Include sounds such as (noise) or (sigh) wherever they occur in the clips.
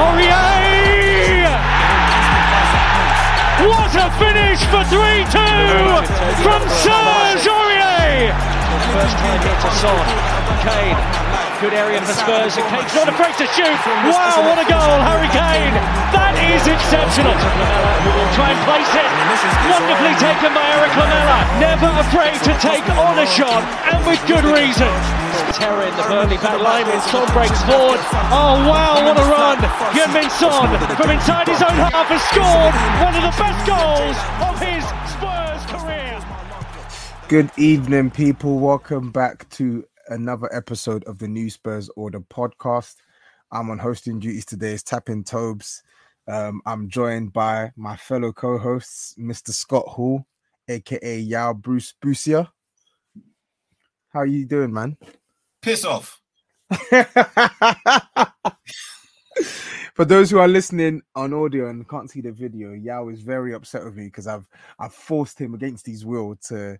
Aurier. What a finish for 3-2 from Serge Aurier. First time hit to Son. Kane. Good area for Spurs and Kane's not afraid to shoot. Wow, what a goal, Harry Kane. That is exceptional. Who will try and place it. Wonderfully taken by Erik Lamela. Never afraid to take on a shot and with good reason. Terror in the Burnley back line Son breaks forward. Oh wow, what a run. Heung-min Son from inside his own half has scored one of the best goals of his Spurs career. Good evening, people. Welcome back to another episode of the New Spurs Order podcast. I'm on hosting duties today. It's Tapping Tobes. Um, I'm joined by my fellow co-hosts, Mr. Scott Hall, aka Yao Bruce Busia. How are you doing, man? Piss off. (laughs) For those who are listening on audio and can't see the video, Yao is very upset with me because I've I've forced him against his will to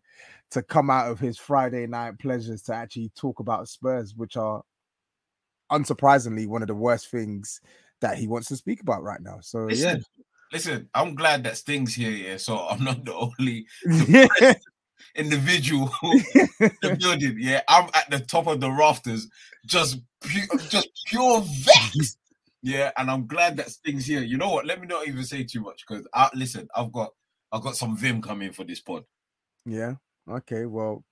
to come out of his Friday night pleasures to actually talk about Spurs, which are unsurprisingly one of the worst things that he wants to speak about right now. So Listen, yeah, listen, I'm glad that Sting's here, yeah. So I'm not the only (laughs) individual (laughs) the (laughs) building. Yeah, I'm at the top of the rafters, just pu- just pure vex. Yeah, and I'm glad that Sting's here. You know what? Let me not even say too much because I listen, I've got I've got some vim coming for this pod. yeah. Okay, well,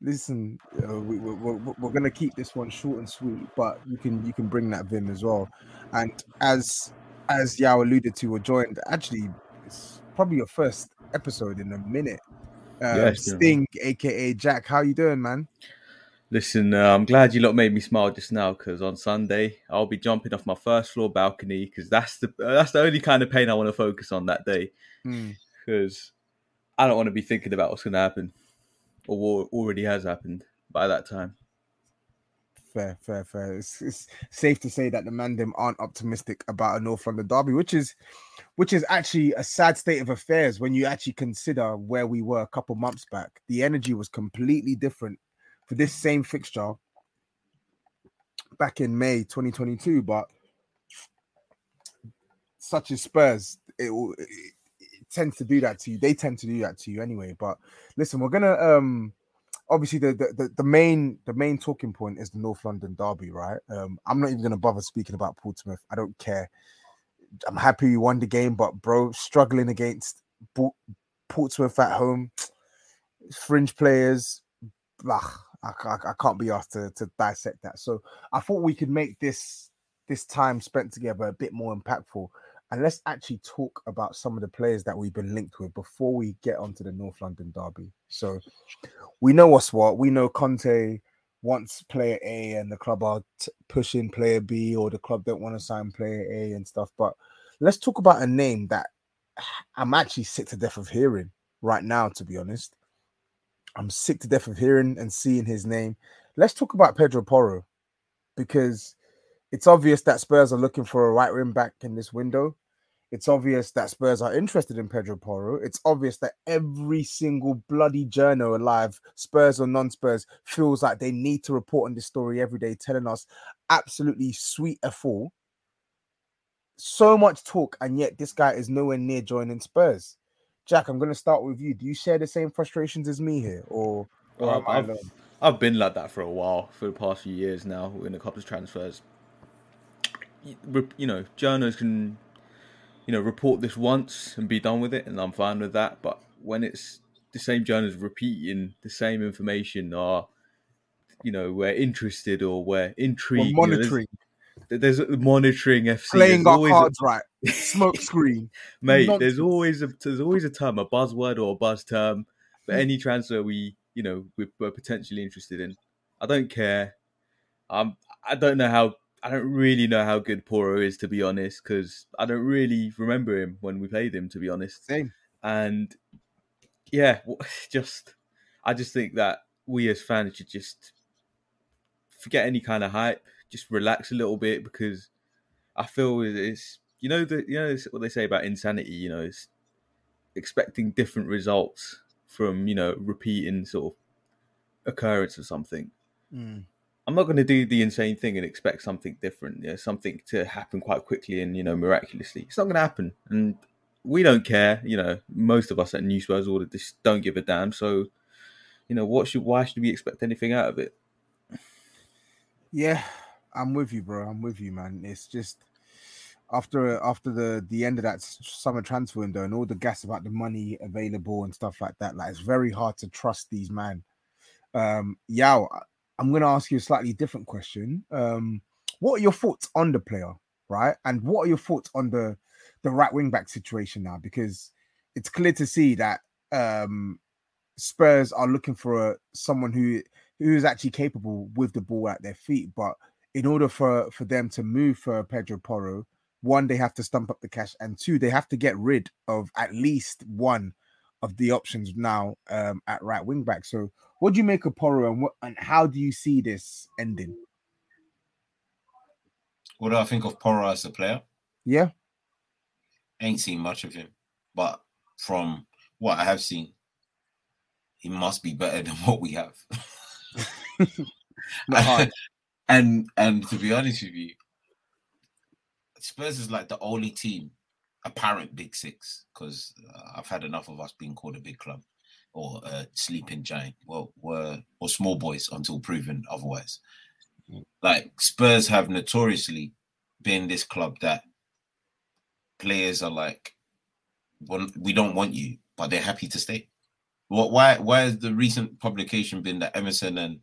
listen, uh, we, we, we're, we're gonna keep this one short and sweet, but you can you can bring that vim as well. And as as Yao alluded to, we're joined. Actually, it's probably your first episode in a minute. Yes, yeah. Sting, aka Jack. How you doing, man? Listen, uh, I'm glad you lot made me smile just now because on Sunday I'll be jumping off my first floor balcony because that's the uh, that's the only kind of pain I want to focus on that day Hmm. because I don't want to be thinking about what's going to happen or what already has happened by that time. Fair, fair, fair. It's, it's safe to say that the Mandem aren't optimistic about a North London derby, which is, which is actually a sad state of affairs when you actually consider where we were a couple months back. The energy was completely different for this same fixture back in May 2022, but such as Spurs, it, it, it tends to do that to you. They tend to do that to you anyway. But listen, we're gonna um obviously the, the the main the main talking point is the North London derby, right? Um, I'm not even gonna bother speaking about Portsmouth. I don't care. I'm happy we won the game, but bro, struggling against Portsmouth at home, fringe players, ugh, I, I, I can't be asked to, to dissect that. So I thought we could make this this time spent together a bit more impactful. And let's actually talk about some of the players that we've been linked with before we get onto the North London derby. So we know what's what. We know Conte wants player A and the club are t- pushing player B or the club don't want to sign player A and stuff. But let's talk about a name that (sighs) I'm actually sick to death of hearing right now, to be honest. I'm sick to death of hearing and seeing his name. Let's talk about Pedro Porro because it's obvious that Spurs are looking for a right wing back in this window. It's obvious that Spurs are interested in Pedro Porro. It's obvious that every single bloody journal alive, Spurs or non Spurs, feels like they need to report on this story every day, telling us absolutely sweet a fool. So much talk, and yet this guy is nowhere near joining Spurs. Jack, I'm going to start with you. Do you share the same frustrations as me here, or, or I I've. I've been like that for a while, for the past few years now, when it comes to transfers. You you know, journals can, you know, report this once and be done with it, and I'm fine with that. But when it's the same journals repeating the same information, or you know, we're interested or we're We're intrigued, you know, there's- monitoring, there's, monitoring FC. playing there's our always a- cards right, smoke (laughs) screen. mate. There's always a there's always a term, a buzzword or a buzz term for any transfer we you know we, we're potentially interested in. I don't care. Um, I don't know how. I don't really know how good Porro is to be honest, because I don't really remember him when we played him to be honest. Same. And yeah, (laughs) just I just think that we as fans should just forget any kind of hype, just relax a little bit because I feel it- it's you know the you know what they say about insanity. You know, it's expecting different results from you know repeating sort of occurrence of something. Mm. I'm not going to do the insane thing and expect something different, you know, something to happen quite quickly and you know miraculously. It's not going to happen, and we don't care. You know, most of us at New Spurs order just don't give a damn. So, you know, what should why should we expect anything out of it? Yeah, I'm with you, bro. I'm with you, man. It's just after after the the end of that summer transfer window and all the gas about the money available and stuff like that. Like it's very hard to trust these man. Um, Yao, I'm gonna ask you a slightly different question. Um, what are your thoughts on the player, right? And what are your thoughts on the the right wing back situation now? Because it's clear to see that um Spurs are looking for a, someone who who is actually capable with the ball at their feet. But in order for for them to move for Pedro Porro, one they have to stump up the cash, and two they have to get rid of at least one of the options now um, at right wing back. So, what do you make of Porro, and what and how do you see this ending? What do I think of Porro as a player? Yeah, Ain't seen much of him, but from what I have seen, he must be better than what we have. (laughs) (laughs) And and to be honest with you, Spurs is like the only team, apparent big six, because uh, I've had enough of us being called a big club or a sleeping giant. Well, we're or small boys until proven otherwise. Like Spurs have notoriously been this club that players are like, well, we don't want you, but they're happy to stay. What? Why? Why has the recent publication been that Emerson and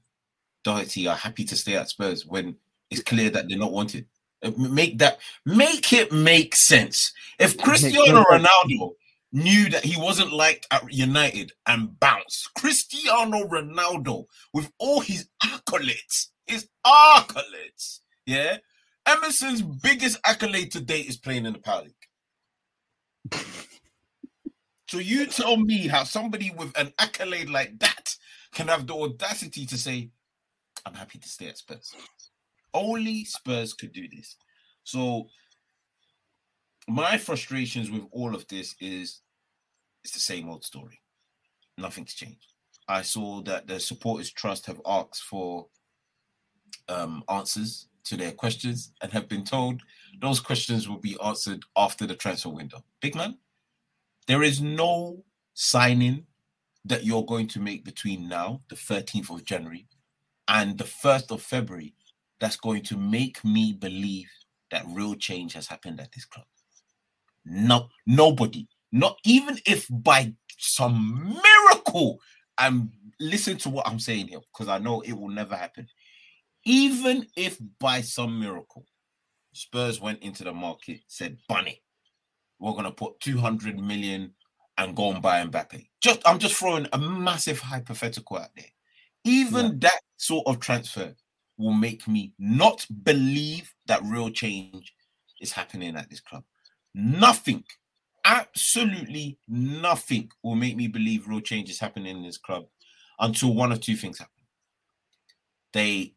Doherty are happy to stay at Spurs when it's clear that they're not wanted? Uh, Make that make it make sense. If Cristiano. Ronaldo knew that he wasn't liked at United and bounced, Cristiano Ronaldo with all his accolades, his accolades, yeah. Emerson's biggest accolade to date is playing in the Power League. So you tell me how somebody with an accolade like that can have the audacity to say, I'm happy to stay at Spurs. Only Spurs could do this. So my frustrations with all of this is it's the same old story. Nothing's changed. I saw that the supporters trust have asked for um, answers to their questions and have been told those questions will be answered after the transfer window. Big man, there is no signing that you're going to make between now, the 13th of January, and the 1st of February that's going to make me believe that real change has happened at this club. No, nobody, not even if by some miracle and listen to what I'm saying here because I know it will never happen. Even if by some miracle Spurs went into the market, said, Bunny, we're gonna put 200 million and go and buy Mbappe. Just I'm just throwing a massive hypothetical out there. Even yeah. that sort of transfer will make me not believe that real change is happening at this club. Nothing, absolutely nothing will make me believe real change is happening in this club until one or two things happen. They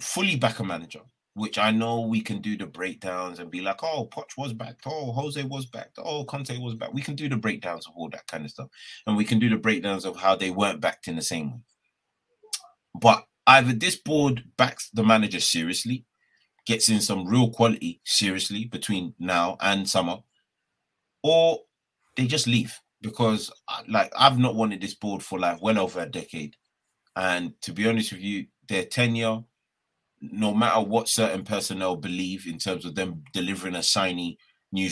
fully back a manager, which I know we can do the breakdowns and be like, oh, Poch was back, oh, Jose was back, oh, Conte was back. We can do the breakdowns of all that kind of stuff. And we can do the breakdowns of how they weren't backed in the same way. But either this board backs the manager seriously, gets in some real quality seriously between now and summer, or they just leave because uh, like I've not wanted this board for like well over a decade. And to be honest with you, their tenure, no matter what certain personnel believe in terms of them delivering a shiny new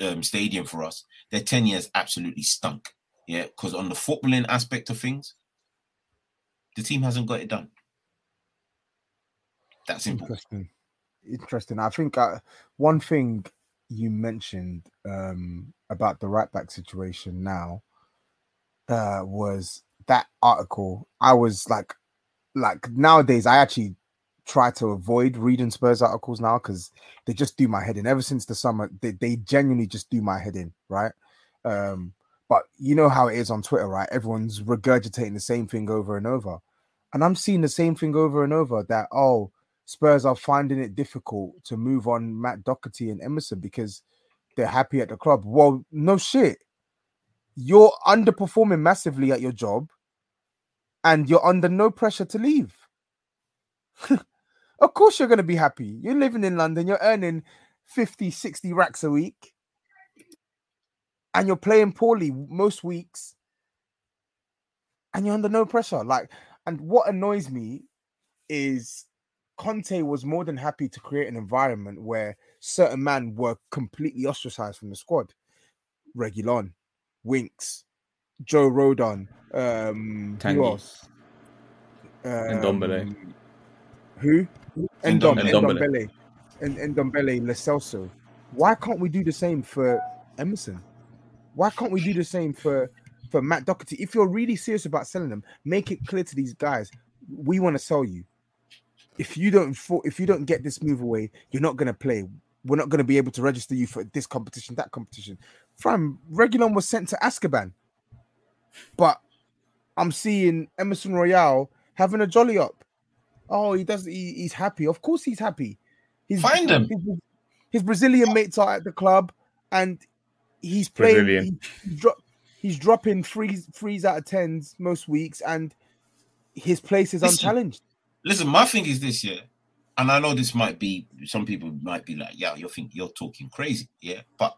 um, stadium for us, their tenure is absolutely stunk. Yeah, because on the footballing aspect of things, the team hasn't got it done. That's simple. Interesting. Interesting. I think uh, one thing you mentioned um, about the right back situation now uh, was that article. I was like, like nowadays, I actually try to avoid reading Spurs articles now because they just do my head in. Ever since the summer, they, they genuinely just do my head in, right? Um, but you know how it is on Twitter, right? Everyone's regurgitating the same thing over and over. And I'm seeing the same thing over and over that, oh, Spurs are finding it difficult to move on Matt Doherty and Emerson because they're happy at the club. Well, no shit. You're underperforming massively at your job and you're under no pressure to leave. (laughs) of course, you're going to be happy. You're living in London, you're earning 50, 60 racks a week, and you're playing poorly most weeks, and you're under no pressure. Like, and what annoys me is Conte was more than happy to create an environment where certain men were completely ostracized from the squad. Reguilon, Winks, Joe Rodon, um, Tanguy. who else? Um, Ndombele. Who? Endom, Ndombele. Ndombele. And Ndombele, Lo Celso. Why can't we do the same for Emerson? Why can't we do the same for for Matt Doherty? If you're really serious about selling them, make it clear to these guys we want to sell you if you don't if you don't get this move away, you're not gonna play. We're not gonna be able to register you for this competition, that competition. From Reguilon was sent to Azkaban, but I'm seeing Emerson Royal having a jolly up. Oh, he does. He, he's happy. Of course, he's happy. He's, Find him. His, his Brazilian mates are at the club, and he's playing. He, he's, dro- he's dropping threes, threes out of tens most weeks, and his place is Listen, unchallenged. Listen, my thing is this year, and I know this might be some people might be like, yeah, you're think you're talking crazy, yeah. But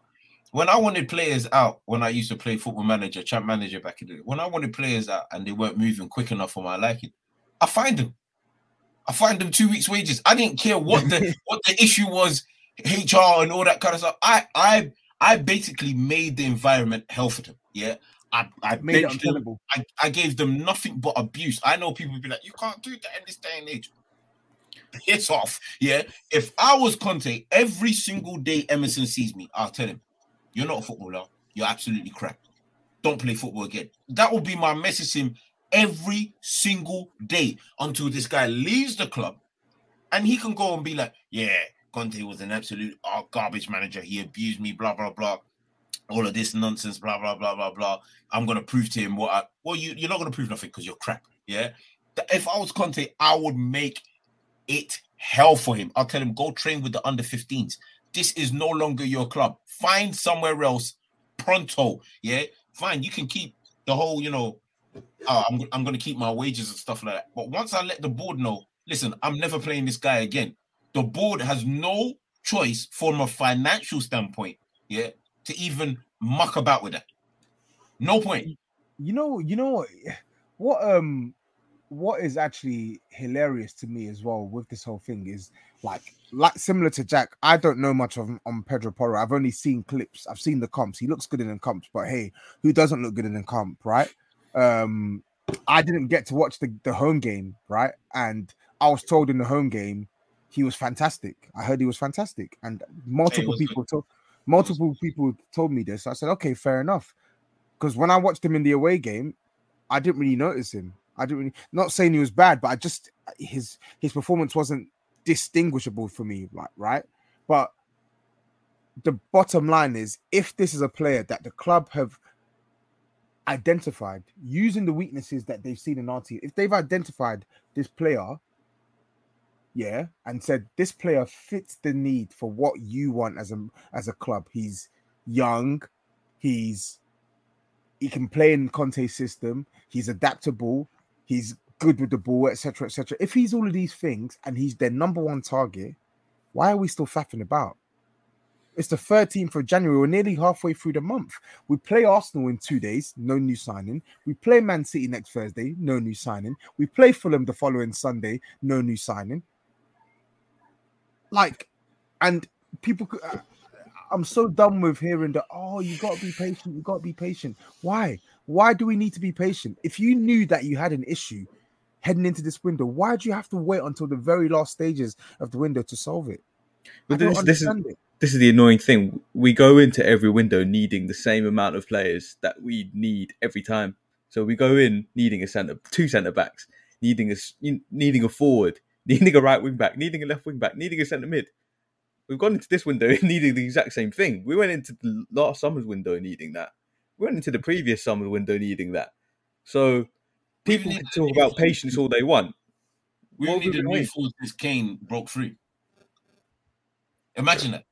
when I wanted players out, when I used to play football manager, champ manager back in the day, when I wanted players out and they weren't moving quick enough for my liking, I find them. I find them two weeks' wages. I didn't care what the (laughs) what the issue was, HR and all that kind of stuff. I I I basically made the environment hell for them. Yeah. I, I Made it them. I, I gave them nothing but abuse. I know people be like, you can't do that in this day and age. Piss off. Yeah. If I was Conte, every single day Emerson sees me, I'll tell him, you're not a footballer. You're absolutely crap. Don't play football again. That will be my message to him every single day until this guy leaves the club and he can go and be like, yeah, Conte was an absolute oh, garbage manager. He abused me, blah, blah, blah all of this nonsense, blah blah blah blah blah. I'm gonna prove to him what. I, well, you you're not gonna prove nothing because you're crap. Yeah. If I was Conte, I would make it hell for him. I'll tell him go train with the under 15s. This is no longer your club. Find somewhere else pronto. Yeah. Fine. You can keep the whole. You know. Oh, I'm I'm gonna keep my wages and stuff like that. But once I let the board know, listen, I'm never playing this guy again. The board has no choice from a financial standpoint. Yeah to even muck about with it. No point. You know, you know what, what um what is actually hilarious to me as well with this whole thing is like like similar to Jack. I don't know much of on Pedro Porro. I've only seen clips. I've seen the comps. He looks good in the comps, but hey, who doesn't look good in the comp, right? Um, I didn't get to watch the, the home game, right? And I was told in the home game he was fantastic. I heard he was fantastic, and multiple people told multiple people told me this. I said, okay, fair enough. Because when I watched him in the away game, I didn't really notice him. I didn't really not saying he was bad, but I just his his performance wasn't distinguishable for me, like right. But the bottom line is if this is a player that the club have identified using the weaknesses that they've seen in our team, if they've identified this player, yeah, and said this player fits the need for what you want as a as a club. He's young, he's he can play in Conte's system, he's adaptable, he's good with the ball, etc. etc. If he's all of these things and he's their number one target, why are we still faffing about? It's the 13th of January. We're nearly halfway through the month. We play Arsenal in two days, no new signing. We play Man City next Thursday, no new signing. We play Fulham the following Sunday, no new signing. Like, and people, uh, I'm so done with hearing that. Oh, you got to be patient. You got to be patient. Why? Why do we need to be patient? If you knew that you had an issue heading into this window, why do you have to wait until the very last stages of the window to solve it? But this, this is it. this is the annoying thing. We go into every window needing the same amount of players that we need every time. So we go in needing a centre, two centre backs, needing a needing a forward, needing a right wing back, needing a left wing back, needing a centre mid. We've gone into this window (laughs) needing the exact same thing. We went into the last summer's window needing that. We went into the previous summer window needing that. So people can talk about patience all they want. We what needed new forward since Kane broke free. Imagine that.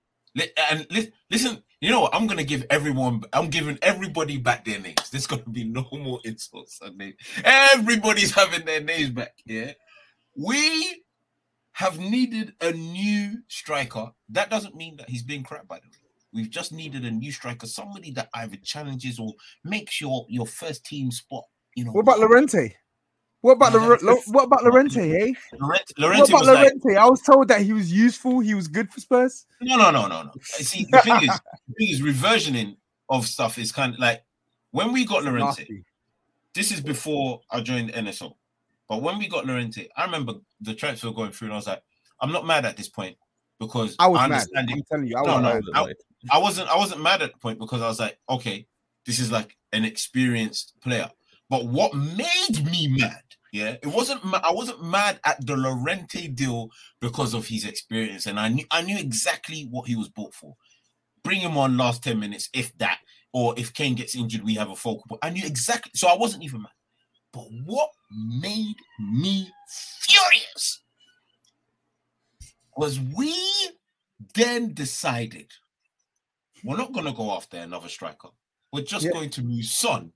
And listen, you know what? I'm gonna give everyone. I'm giving everybody back their names. There's gonna be no (laughs) more insults. Everybody's having their names back. Yeah, we have needed a new striker. That doesn't mean that he's been crap, by the way. We've just needed a new striker, somebody that either challenges or makes your your first team spot. You know. What about Llorente? What about the what about Llorente, eh? Llorente what about Llorente? Like, I was told that he was useful, he was good for Spurs. No, no, no, no, no. See, the thing is, (laughs) the thing is, reversioning of stuff is kind of like when we got Llorente. Nasty. This is before I joined NSO. But when we got Llorente, I remember the transfer going through, and I was like, I'm not mad at this point because I was I mad. I'm telling you, I no, no, I, I wasn't. I wasn't mad at the point because I was like, okay, this is like an experienced player. But what made me mad, yeah, it wasn't. I wasn't mad at the Llorente deal because of his experience, and I knew I knew exactly what he was bought for. Bring him on last ten minutes, if that, or if Kane gets injured, we have a focal. But I knew exactly, so I wasn't even mad. But what made me furious was we then decided we're not going to go after another striker. We're just yeah. going to move Son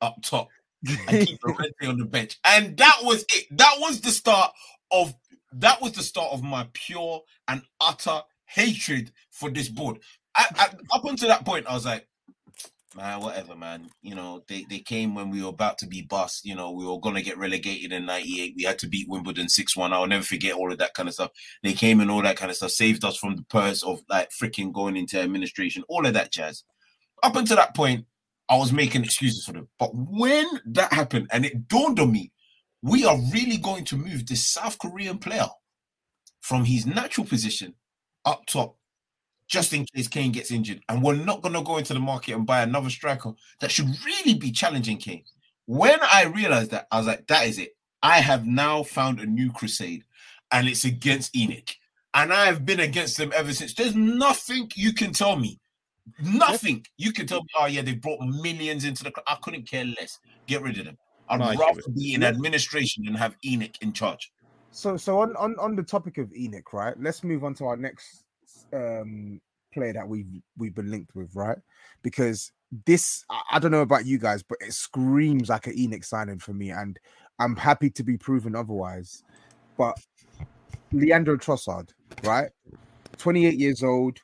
up top (laughs) and keep Llorente on the bench. And that was it. That was the start of that was the start of my pure and utter hatred for this board. I, I, up until that point, I was like, man, whatever, man. You know, they, they came when we were about to be bust. You know, we were gonna get relegated in '98. We had to beat Wimbledon six one. I'll never forget all of that kind of stuff. They came and all that kind of stuff saved us from the purse of like freaking going into administration, all of that jazz. Up until that point, I was making excuses for them. But when that happened, and it dawned on me, we are really going to move this South Korean player from his natural position up top just in case Kane gets injured. And we're not going to go into the market and buy another striker that should really be challenging Kane. When I realized that, I was like, that is it. I have now found a new crusade, and it's against ENIC. And I have been against them ever since. There's nothing you can tell me. Nothing you can tell me. Oh, yeah, they brought millions into the club. I couldn't care less. Get rid of them. I'd no, rather be in administration than have ENIC in charge. So, so on, on on the topic of ENIC, right? Let's move on to our next um player that we've we've been linked with, right? Because this I don't know about you guys, but it screams like an ENIC signing for me, and I'm happy to be proven otherwise. But Leandro Trossard, right? 28 years old,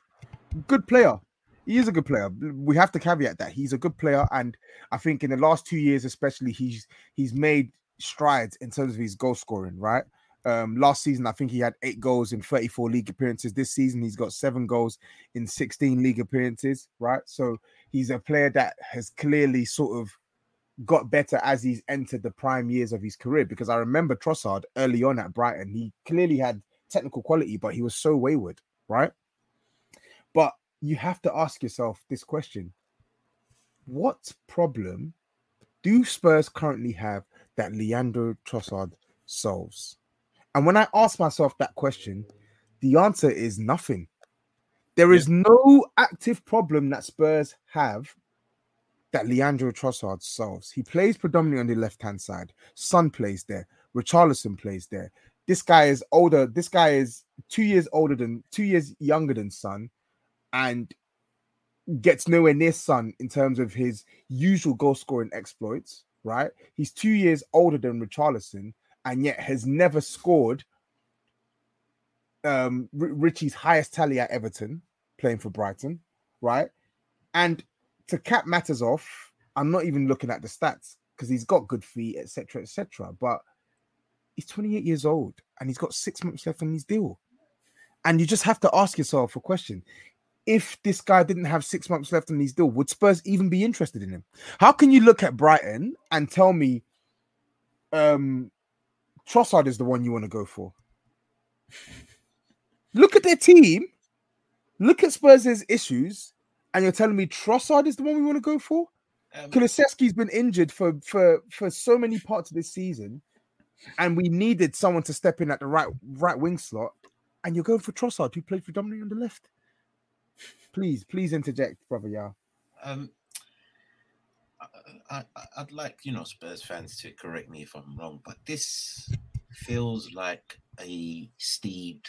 good player. He is a good player. We have to caveat that he's a good player, and I think in the last two years, especially, he's he's made strides in terms of his goal scoring, right? Um, last season, I think he had eight goals in 34 league appearances. This season, he's got seven goals in 16 league appearances, right? So he's a player that has clearly sort of got better as he's entered the prime years of his career. Because I remember Trossard early on at Brighton, he clearly had technical quality, but he was so wayward, right? But you have to ask yourself this question What problem do Spurs currently have that Leandro Trossard solves? And when I ask myself that question, the answer is nothing. There is no active problem that Spurs have that Leandro Trossard solves. He plays predominantly on the left hand side. Son plays there. Richarlison plays there. This guy is older. This guy is two years older than two years younger than Son, and gets nowhere near Son in terms of his usual goal scoring exploits. Right? He's two years older than Richarlison, and yet has never scored um Richie's highest tally at Everton playing for Brighton, right? And to cap matters off, I'm not even looking at the stats because he's got good feet, etc., etc. But he's 28 years old and he's got six months left on his deal. And you just have to ask yourself a question. If this guy didn't have six months left on his deal, would Spurs even be interested in him? How can you look at Brighton and tell me um Trossard is the one you want to go for? Look at their team. Look at Spurs' issues, and you're telling me Trossard is the one we want to go for? Um, Kulusevski's been injured for for for so many parts of this season, and we needed someone to step in at the right right wing slot, and you're going for Trossard, who played predominantly on the left. Please, please interject, brother. Yeah, um, I, I, I'd like you know Spurs fans to correct me if I'm wrong, but this feels like a Steed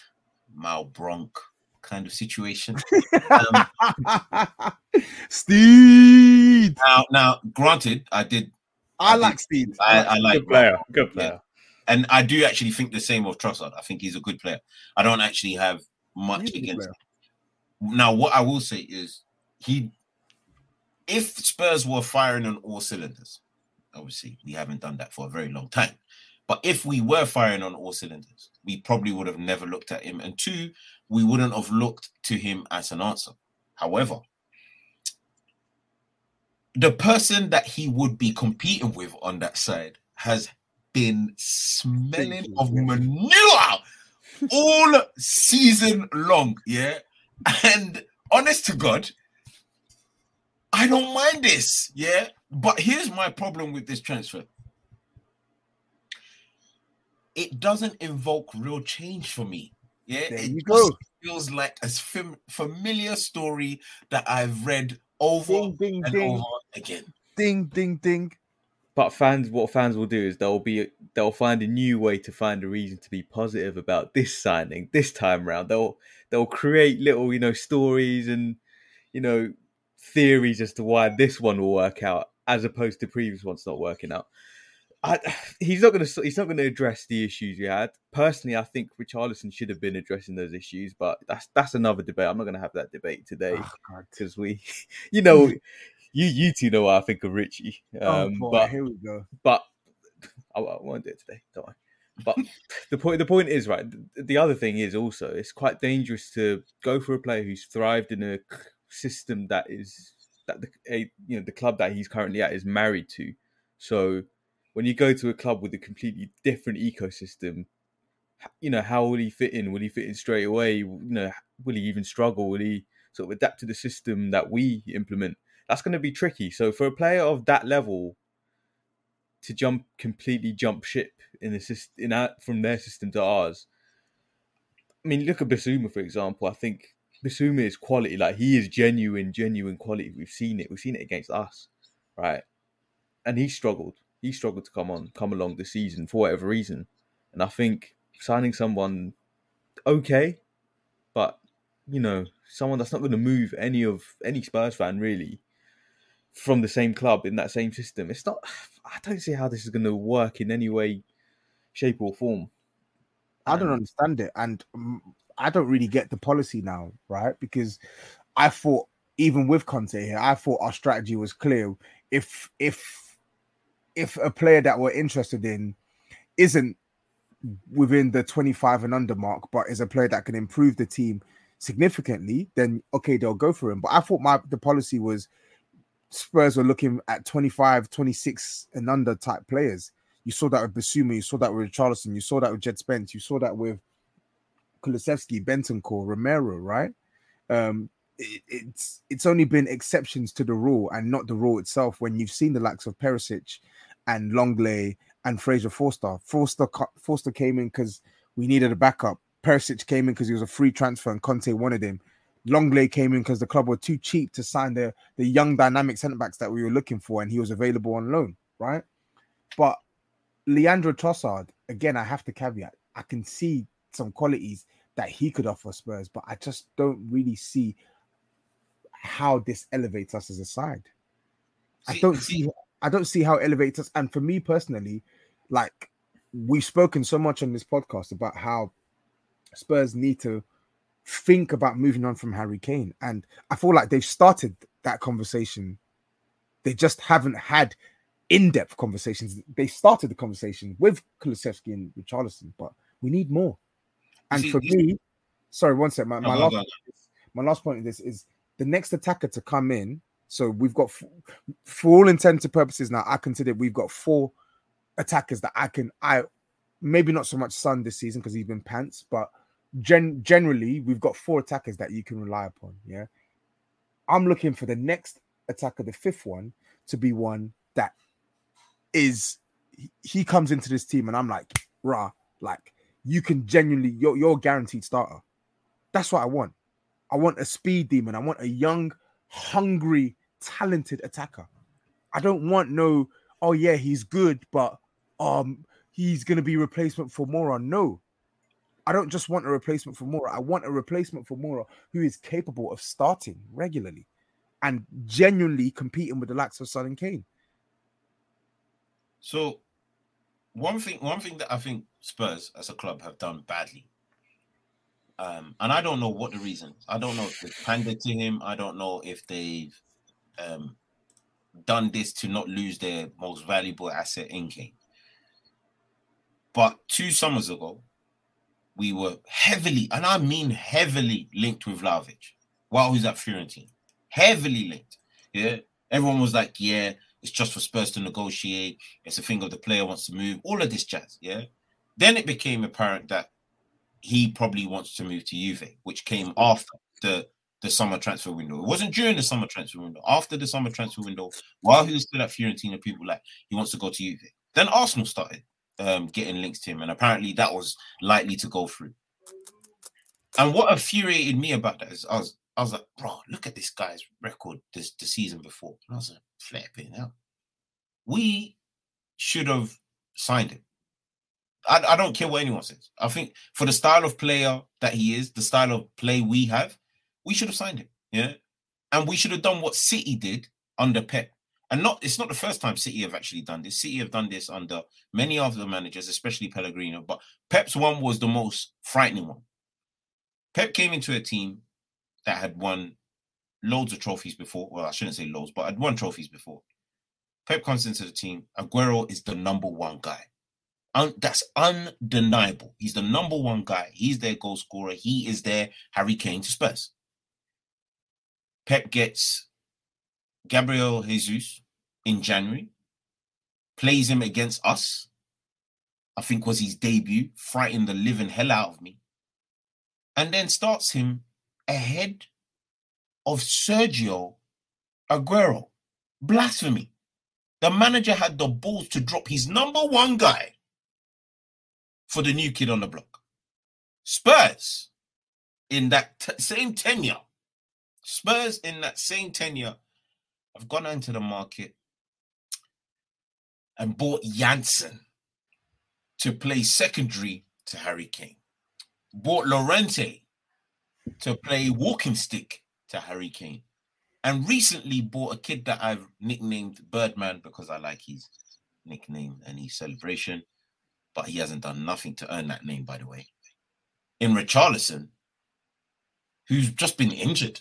Malbranque kind of situation. (laughs) Um, Steve. now, now, granted, I did. I I like did- Steve. I, I like Good player. Good player. and I do actually think the same of Trossard. I think he's a good player. I don't actually have much He's against. Him. Now, what I will say is he, if Spurs were firing on all cylinders, obviously we haven't done that for a very long time. But if we were firing on all cylinders, we probably would have never looked at him. And two, we wouldn't have looked to him as an answer. However, the person that he would be competing with on that side has been smelling of manure all season long. Yeah. And honest to God, I don't mind this. Yeah. But here's my problem with this transfer it doesn't invoke real change for me. Yeah. There it you go. feels like a fam- familiar story that I've read over Ding, ding, and ding. over again. Ding, ding, ding. But fans, what fans will do is they'll be they'll find a new way to find a reason to be positive about this signing this time round. They'll they'll create little you know stories and you know theories as to why this one will work out as opposed to previous ones not working out. I, he's not going to he's not going to address the issues you had. Personally, I think Richarlison should have been addressing those issues, but that's that's another debate. I'm not going to have that debate today Oh, because we, (laughs) you know, you you two know what I think of Richie. Oh, Um, boy, but here we go. but I, I won't do it today. Don't worry. But (laughs) the point the point is right. The, the other thing is also it's quite dangerous to go for a player who's thrived in a system that is that the a, you know the club that he's currently at is married to. So when you go to a club with a completely different ecosystem, you know how will he fit in? Will he fit in straight away? You know, will he even struggle? Will he sort of adapt to the system that we implement? That's going to be tricky. So for a player of that level, to jump completely jump ship in the system in our, from their system to ours. I mean, look at Bissouma for example. I think Bissouma is quality. Like he is genuine, genuine quality. We've seen it. We've seen it against us, right? And he struggled. He struggled to come on, come along this season for whatever reason. And I think signing someone okay, but you know, someone that's not going to move any of any Spurs fan really from the same club in that same system. It's not. I don't see how this is going to work in any way, shape, or form. I don't understand it, and I don't really get the policy now, right? Because I thought even with Conte here, I thought our strategy was clear. If if if a player that we're interested in isn't within the 25 and under mark, but is a player that can improve the team significantly, then okay, they'll go for him. But I thought my the policy was Spurs were looking at 25, 26 and under type players. You saw that with Bissouma, you saw that with Charleston, you saw that with Jed Spence, you saw that with Kulusevski, Bentancur, Romero, right? Um, it, it's it's only been exceptions to the rule and not the rule itself. When you've seen the likes of Perisic and Lenglet and Fraser Forster, Forster Forster came in because we needed a backup. Perisic came in because he was a free transfer and Conte wanted him. Lenglet came in because the club were too cheap to sign the, the young dynamic centre backs that we were looking for, and he was available on loan, right? But Leandro Trossard, again, I have to caveat, I can see some qualities that he could offer Spurs, but I just don't really see how this elevates us as a side. I don't see I don't see how it elevates us. And for me personally, like we've spoken so much on this podcast about how Spurs need to think about moving on from Harry Kane. And I feel like they've started that conversation. They just haven't had in-depth conversations. They started the conversation with Kulusevski and Richarlison, but we need more. And See, for me, sorry, one sec. My, my last my last point of this is the next attacker to come in. So we've got, for all intents and purposes, now I consider we've got four attackers that I can I maybe not so much Son this season because he's been pants, but gen- generally we've got four attackers that you can rely upon. Yeah, I'm looking for the next attacker, the fifth one, to be one that is he comes into this team and I'm like, rah, like you can genuinely you're you're guaranteed starter. That's what I want. I want a speed demon. I want a young, hungry, talented attacker. I don't want no, oh yeah, he's good, but um he's gonna be replacement for Moura. No, I don't just want a replacement for Moura. I want a replacement for Moura who is capable of starting regularly and genuinely competing with the likes of Son and Kane. So, one thing, one thing that I think Spurs as a club have done badly, um, and I don't know what the reason. I don't know if they pandered to him. I don't know if they've um, done this to not lose their most valuable asset in Kane. But two summers ago, we were heavily, and I mean heavily, linked with Vlahovic while he's at Fiorentina. Heavily linked. Yeah. Everyone was like, yeah, it's just for Spurs to negotiate. It's a thing of the player wants to move. All of this jazz. Yeah. Then it became apparent that he probably wants to move to Juve, which came after the the summer transfer window. It wasn't during the summer transfer window. After the summer transfer window, while he was still at Fiorentina, people like he wants to go to Juve. Then Arsenal started um, getting links to him, and apparently that was likely to go through. And what infuriated me about that is I was I was like, bro, look at this guy's record this the season before. And I was like, flipping out. We should have signed him. I, I don't care what anyone says. I think for the style of player that he is, the style of play we have, we should have signed him. Yeah. And we should have done what City did under Pep and not it's not the first time City have actually done this. City have done this under many other managers, especially Pellegrini. But Pep's one was the most frightening one. Pep came into a team that had won loads of trophies before. Well, I shouldn't say loads, but had won trophies before. Pep comes into the team. Aguero is the number one guy. Un- that's undeniable. He's the number one guy. He's their goal scorer. He is their Harry Kane to Spurs. Pep gets Gabriel Jesus in January, plays him against us. I think was his debut, frightened the living hell out of me. And then starts him ahead of Sergio Aguero. Blasphemy. The manager had the balls to drop his number one guy for the new kid on the block. Spurs in that t- same tenure, Spurs in that same tenure have gone into the market and bought Janssen to play secondary to Harry Kane. Bought Llorente to play walking stick to Harry Kane. And recently bought a kid that I've nicknamed Birdman because I like his nickname and his celebration. But he hasn't done nothing to earn that name, by the way. In Richarlison, who's just been injured.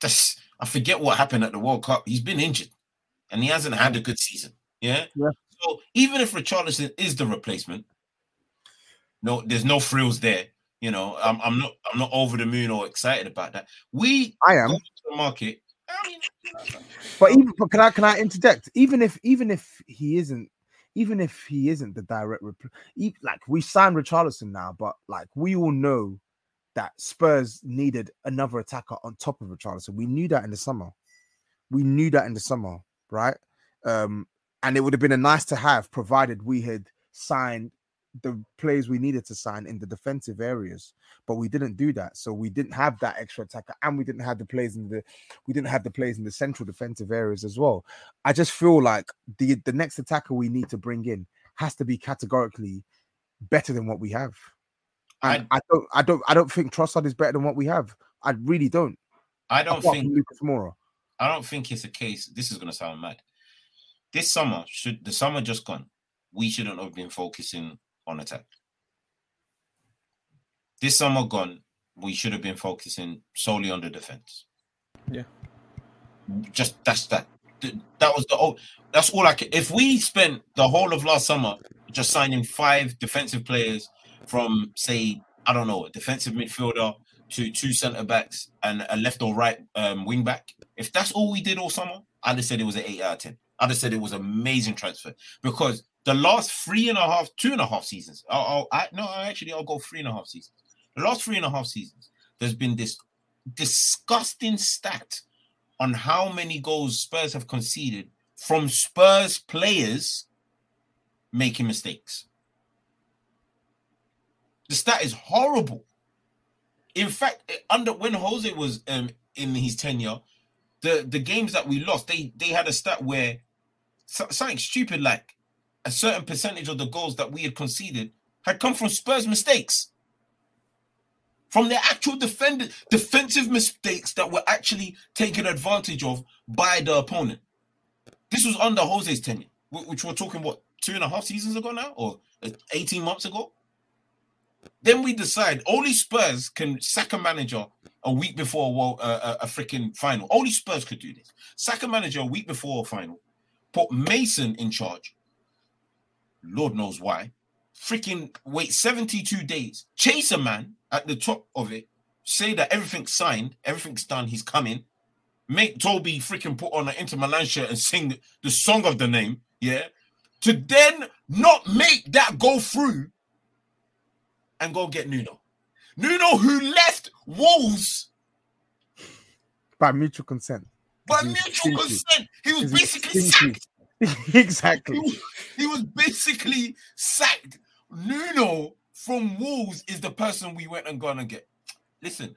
That's I forget what happened at the World Cup. He's been injured and he hasn't had a good season. Yeah. yeah. So even if Richarlison is the replacement, no, there's no frills there. You know, I'm, I'm not I'm not over the moon or excited about that. We I am to the market. I mean, But even but can I can I interject? Even if even if he isn't even if he isn't the direct repl- e- like we signed Richarlison now, but like we all know that Spurs needed another attacker on top of Richarlison. We knew that in the summer. We knew that in the summer, right? Um, and it would have been a nice to have provided we had signed the players we needed to sign in the defensive areas, but we didn't do that. So we didn't have that extra attacker, and we didn't have the players in the we didn't have the players in the central defensive areas as well. I just feel like the the next attacker we need to bring in has to be categorically better than what we have. And I, don't I don't I don't think Trossard is better than what we have. I really don't. I don't Apart think Lucas Moura. I don't think it's a case. This is going to sound mad. This summer, should the summer just gone, we shouldn't have been focusing on attack. This summer gone, we should have been focusing solely on the defense. Yeah. Just that's that. That was the oh, that's all I can. If we spent the whole of last summer just signing five defensive players from say I don't know a defensive midfielder to two centre backs and a left or right um, wing back, if that's all we did all summer, I'd have said it was an eight out of ten. Have said it was amazing transfer because the last three and a half, two and a half seasons. I'll, I'll no, actually, I'll go three and a half seasons. The last three and a half seasons, there's been this disgusting stat on how many goals Spurs have conceded from Spurs players making mistakes. The stat is horrible. In fact, eh, under when Jose was um, in his tenure, the the games that we lost, they they had a stat where something stupid like a certain percentage of the goals that we had conceded had come from Spurs mistakes. From their actual defend- defensive mistakes that were actually taken advantage of by the opponent. This was under Jose's tenure, which we're talking what two and a half seasons ago now, or uh, 18 months ago. Then we decide only Spurs can sack a manager a week before uh, a, a freaking final. Only Spurs could do this. Sack a manager a week before a final. Put Mason in charge. Lord knows why. Freaking wait 72 days. Chase a man at the top of it. Say that everything's signed, everything's done, he's coming. Make Toby freaking put on an Inter Milan shirt and sing the song of the name. Yeah. To then not make that go through and go get Nuno. Nuno, who left Wolves By mutual consent. By mutual consent. He was basically stinky. sacked. (laughs) exactly. He was, he was basically sacked. Nuno from Wolves is the person we went and gone and get. Listen,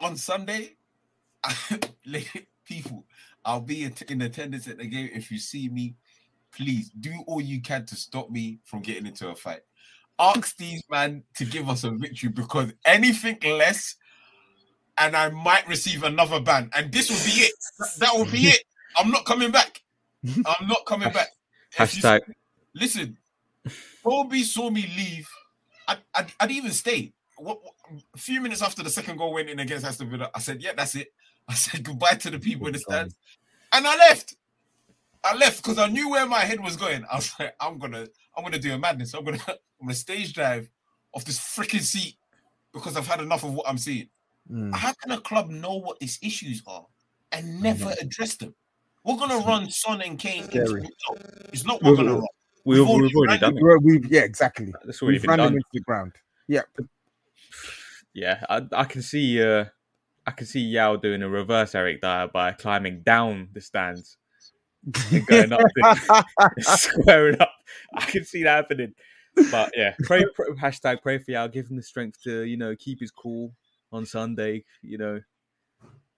On Sunday, (laughs) people, I'll be in attendance at the game. If you see me, please do all you can to stop me from getting into a fight. Ask these man to give us a victory because anything less, and I might receive another ban. And this will be it. That will be it. I'm not coming back. I'm not coming back. Hashtag Listen, Kobe saw me leave. I, I, I didn't even stay. What, what- a few minutes after the second goal went in against Aston Villa, I said, "Yeah, that's it." I said goodbye to the people in the stands, and I left. I left because I knew where my head was going. I was (laughs) like, "I'm gonna, I'm gonna do a madness. I'm gonna, (laughs) I'm gonna stage drive off this freaking seat because I've had enough of what I'm seeing." Mm. How can a club know what its issues are and never address them? We're gonna run Son and Kane. Into, Scary. no, it's not what we're gonna run. we've, We've we've already already done it. We're- we've- yeah, exactly. That's already We've been ran them done. into the ground. Yeah. Yeah, I, I can see. Uh, I can see Yao doing a reverse Eric Dier by climbing down the stands and going up, (laughs) (laughs) squaring up. I can see that happening. But yeah, pray, pray hashtag pray for Yao. Give him the strength to you know keep his cool on Sunday. You know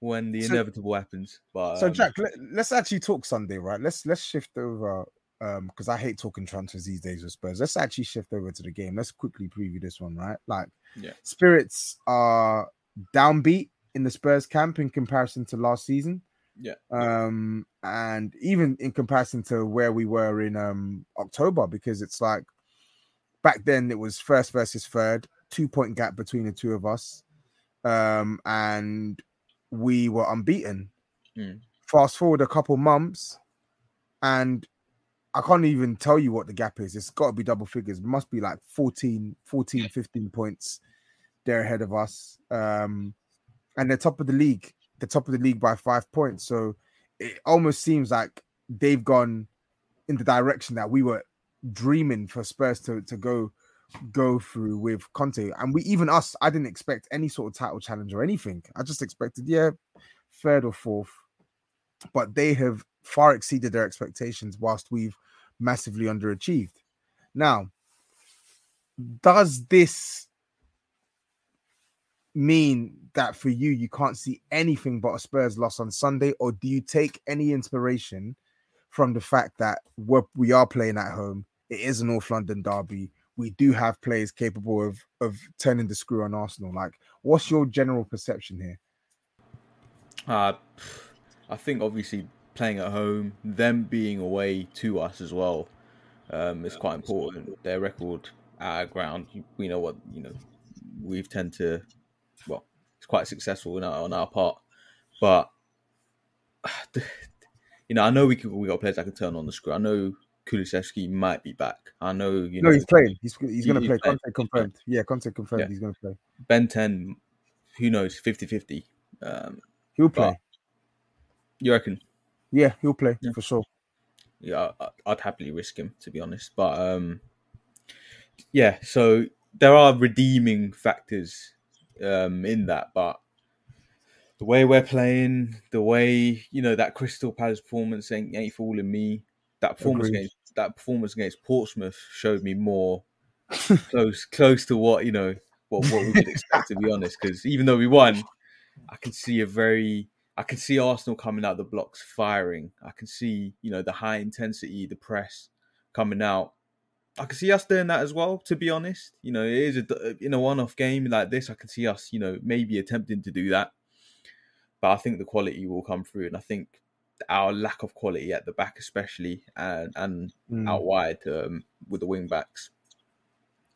when the So- inevitable happens. But So um, Jack, let, let's actually talk Sunday, right? Let's let's shift over um because I hate talking transfers these days with Spurs. Let's actually shift over to the game. Let's quickly preview this one, right? Like Yeah. spirits are downbeat in the Spurs camp in comparison to last season. yeah, Um and even in comparison to where we were in um October, because it's like back then it was first versus third, two point gap between the two of us. Um and we were unbeaten Mm. fast forward a couple months and i can't even tell you what the gap is it's got to be double figures it must be like 14 14 15 points they're ahead of us um and they're top of the league the top of the league by five points so it almost seems like they've gone in the direction that we were dreaming for spurs to, to go go through with Conte. And we even us, I didn't expect any sort of title challenge or anything. I just expected, yeah, third or fourth. But they have far exceeded their expectations whilst we've massively underachieved. Now, does this mean that for you you can't see anything but a Spurs loss on Sunday, or do you take any inspiration from the fact that we're, we are playing at home? It is a North London derby. We do have players capable of of turning the screw on Arsenal. Like, what's your general perception here? Uh, I think obviously playing at home, them being away to us as well, um, is quite important. Their record at our ground, we know what you know. We've tend to, well, it's quite successful in our, on our part, but (sighs) you know, I know we can, we got players that can turn on the screw. I know Kulusevski might be back. I know you no, know he's playing. He's he's going to play. Conte confirmed. Yeah, Conte confirmed. Yeah. He's going to play. Ben Ten. Who knows? 50-50. Um, He'll play. you reckon? Yeah, he'll play Yeah. for sure. yeah, I'd happily risk him to be honest. But um, yeah, so there are redeeming factors um in that, but the way we're playing, the way you know that Crystal Palace performance ain't, ain't fooling me. That performance Agreed. against that performance against Portsmouth showed me more (laughs) close close to what you know what what we could expect to be honest. Because even though we won, I can see a very I can see Arsenal coming out the blocks firing. I can see you know the high intensity, the press coming out. I can see us doing that as well. To be honest, you know, it is a, in a one-off game like this. I can see us, you know, maybe attempting to do that, but I think the quality will come through, and I think our lack of quality at the back, especially and and Mm. out wide um, with the wing backs,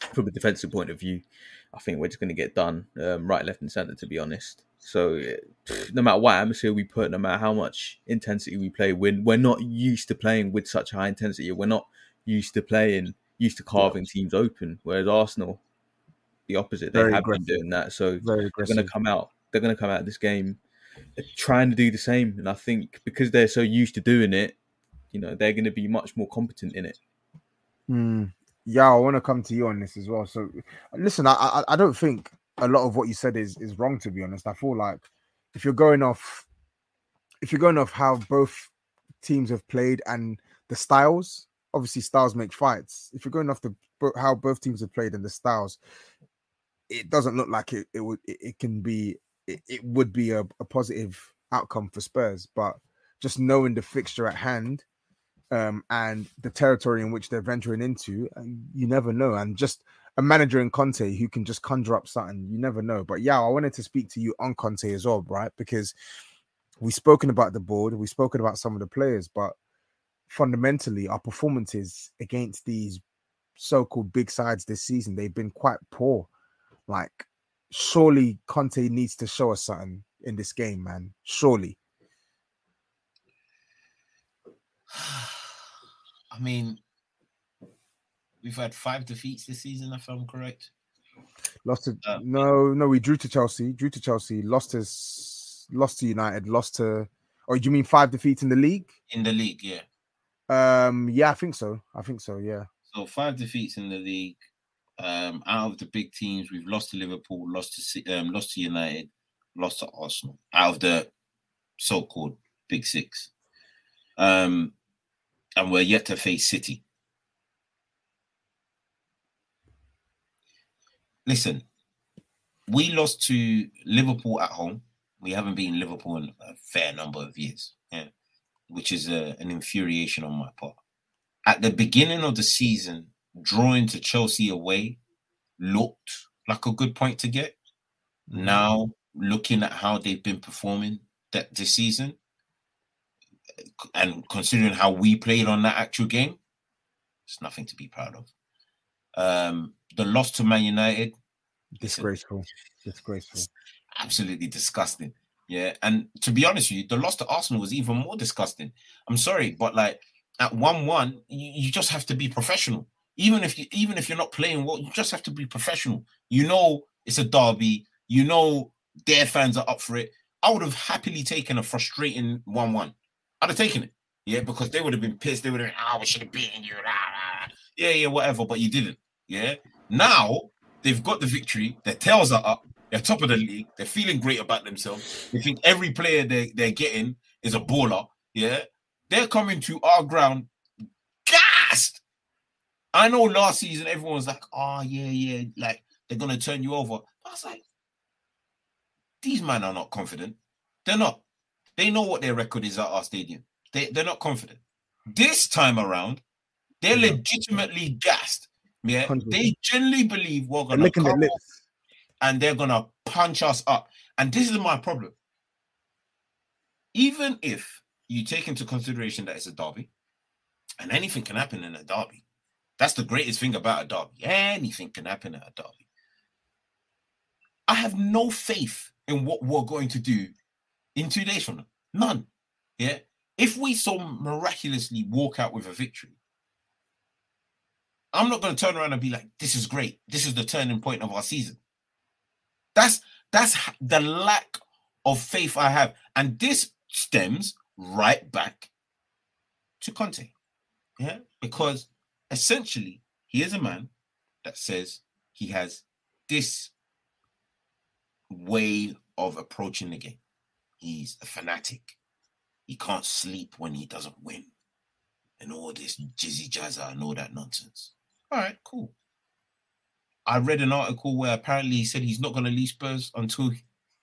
from a defensive point of view, I think we're just going to get done um, right, left, and centre. To be honest, so eh, no matter what atmosphere we put, no matter how much intensity we play, we're we're not used to playing with such high intensity. We're not used to playing, used to carving teams open. Whereas Arsenal, the opposite, they Very have been doing that. So they're going to come out. They're going to come out of this game uh, trying to do the same, and I think because they're so used to doing it, you know, they're going to be much more competent in it. Mm. Yeah, I want to come to you on this as well. So, listen, I, I I don't think a lot of what you said is is wrong. To be honest, I feel like if you're going off, if you're going off how both teams have played and the styles, obviously styles make fights. If you're going off the how both teams have played and the styles, it doesn't look like it. It would. It, it can be. It, it would be a, a positive outcome for Spurs, but just knowing the fixture at hand um, and the territory in which they're venturing into, you never know. And just a manager in Conte who can just conjure up something, you never know. But yeah, I wanted to speak to you on Conte as well, right? Because we've spoken about the board, we've spoken about some of the players, but fundamentally, our performances against these so-called big sides this season, they've been quite poor. Like, surely Conte needs to show us something in this game, man. Surely. (sighs) I mean, we've had five defeats this season, if I'm correct. Lost to Uh, no, no. We drew to Chelsea. Drew to Chelsea. Lost to lost to United. Lost to. Or do you mean five defeats in the league? In the league, yeah. Um. Yeah, I think so. I think so. Yeah. So five defeats in the league. Um, out of the big teams, we've lost to Liverpool, lost to um, lost to United, lost to Arsenal out of the so-called Big Six. Um, and we're yet to face City. Listen, we lost to Liverpool at home. We haven't been Liverpool in a fair number of years, yeah, which is a, an infuriation on my part. At the beginning of the season, drawing to Chelsea away looked like a good point to get. Mm-hmm. Now, looking at how they've been performing that this season, and considering how we played on that actual game, it's nothing to be proud of. Um, the loss to Man United, disgraceful, disgraceful, absolutely disgusting. Yeah, and to be honest with you, the loss to Arsenal was even more disgusting. I'm sorry, but like at one-one, you, you just have to be professional. Even if you, even if you're not playing well, you just have to be professional. You know it's a derby. You know their fans are up for it. I would have happily taken a frustrating one-one. I'd have taken it. Yeah, because they would have been pissed. They would have been, oh, we should have beaten you. Yeah, yeah, whatever. But you didn't. Yeah. Now they've got the victory. Their tails are up. They're top of the league. They're feeling great about themselves. They think every player they, they're getting is a baller. Yeah. They're coming to our ground gassed. I know last season everyone was like, oh, yeah, yeah, like they're going to turn you over. I was like, these men are not confident. They're not. They know what their record is at our stadium. They, they're not confident. This time around, they're legitimately gassed. Yeah, 100%. they genuinely believe we're gonna come and they're gonna punch us up. And this is my problem. Even if you take into consideration that it's a derby, and anything can happen in a derby, that's the greatest thing about a derby. Anything can happen at a derby. I have no faith in what we're going to do in two days from now. None. Yeah. If we so miraculously walk out with a victory, I'm not going to turn around and be like, "This is great. This is the turning point of our season." That's that's the lack of faith I have, and this stems right back to Conte. Yeah, because essentially he is a man that says he has this way of approaching the game. He's a fanatic. He can't sleep when he doesn't win. And all this jizzy jazza and all that nonsense. All right, cool. I read an article where apparently he said he's not going to leave Spurs until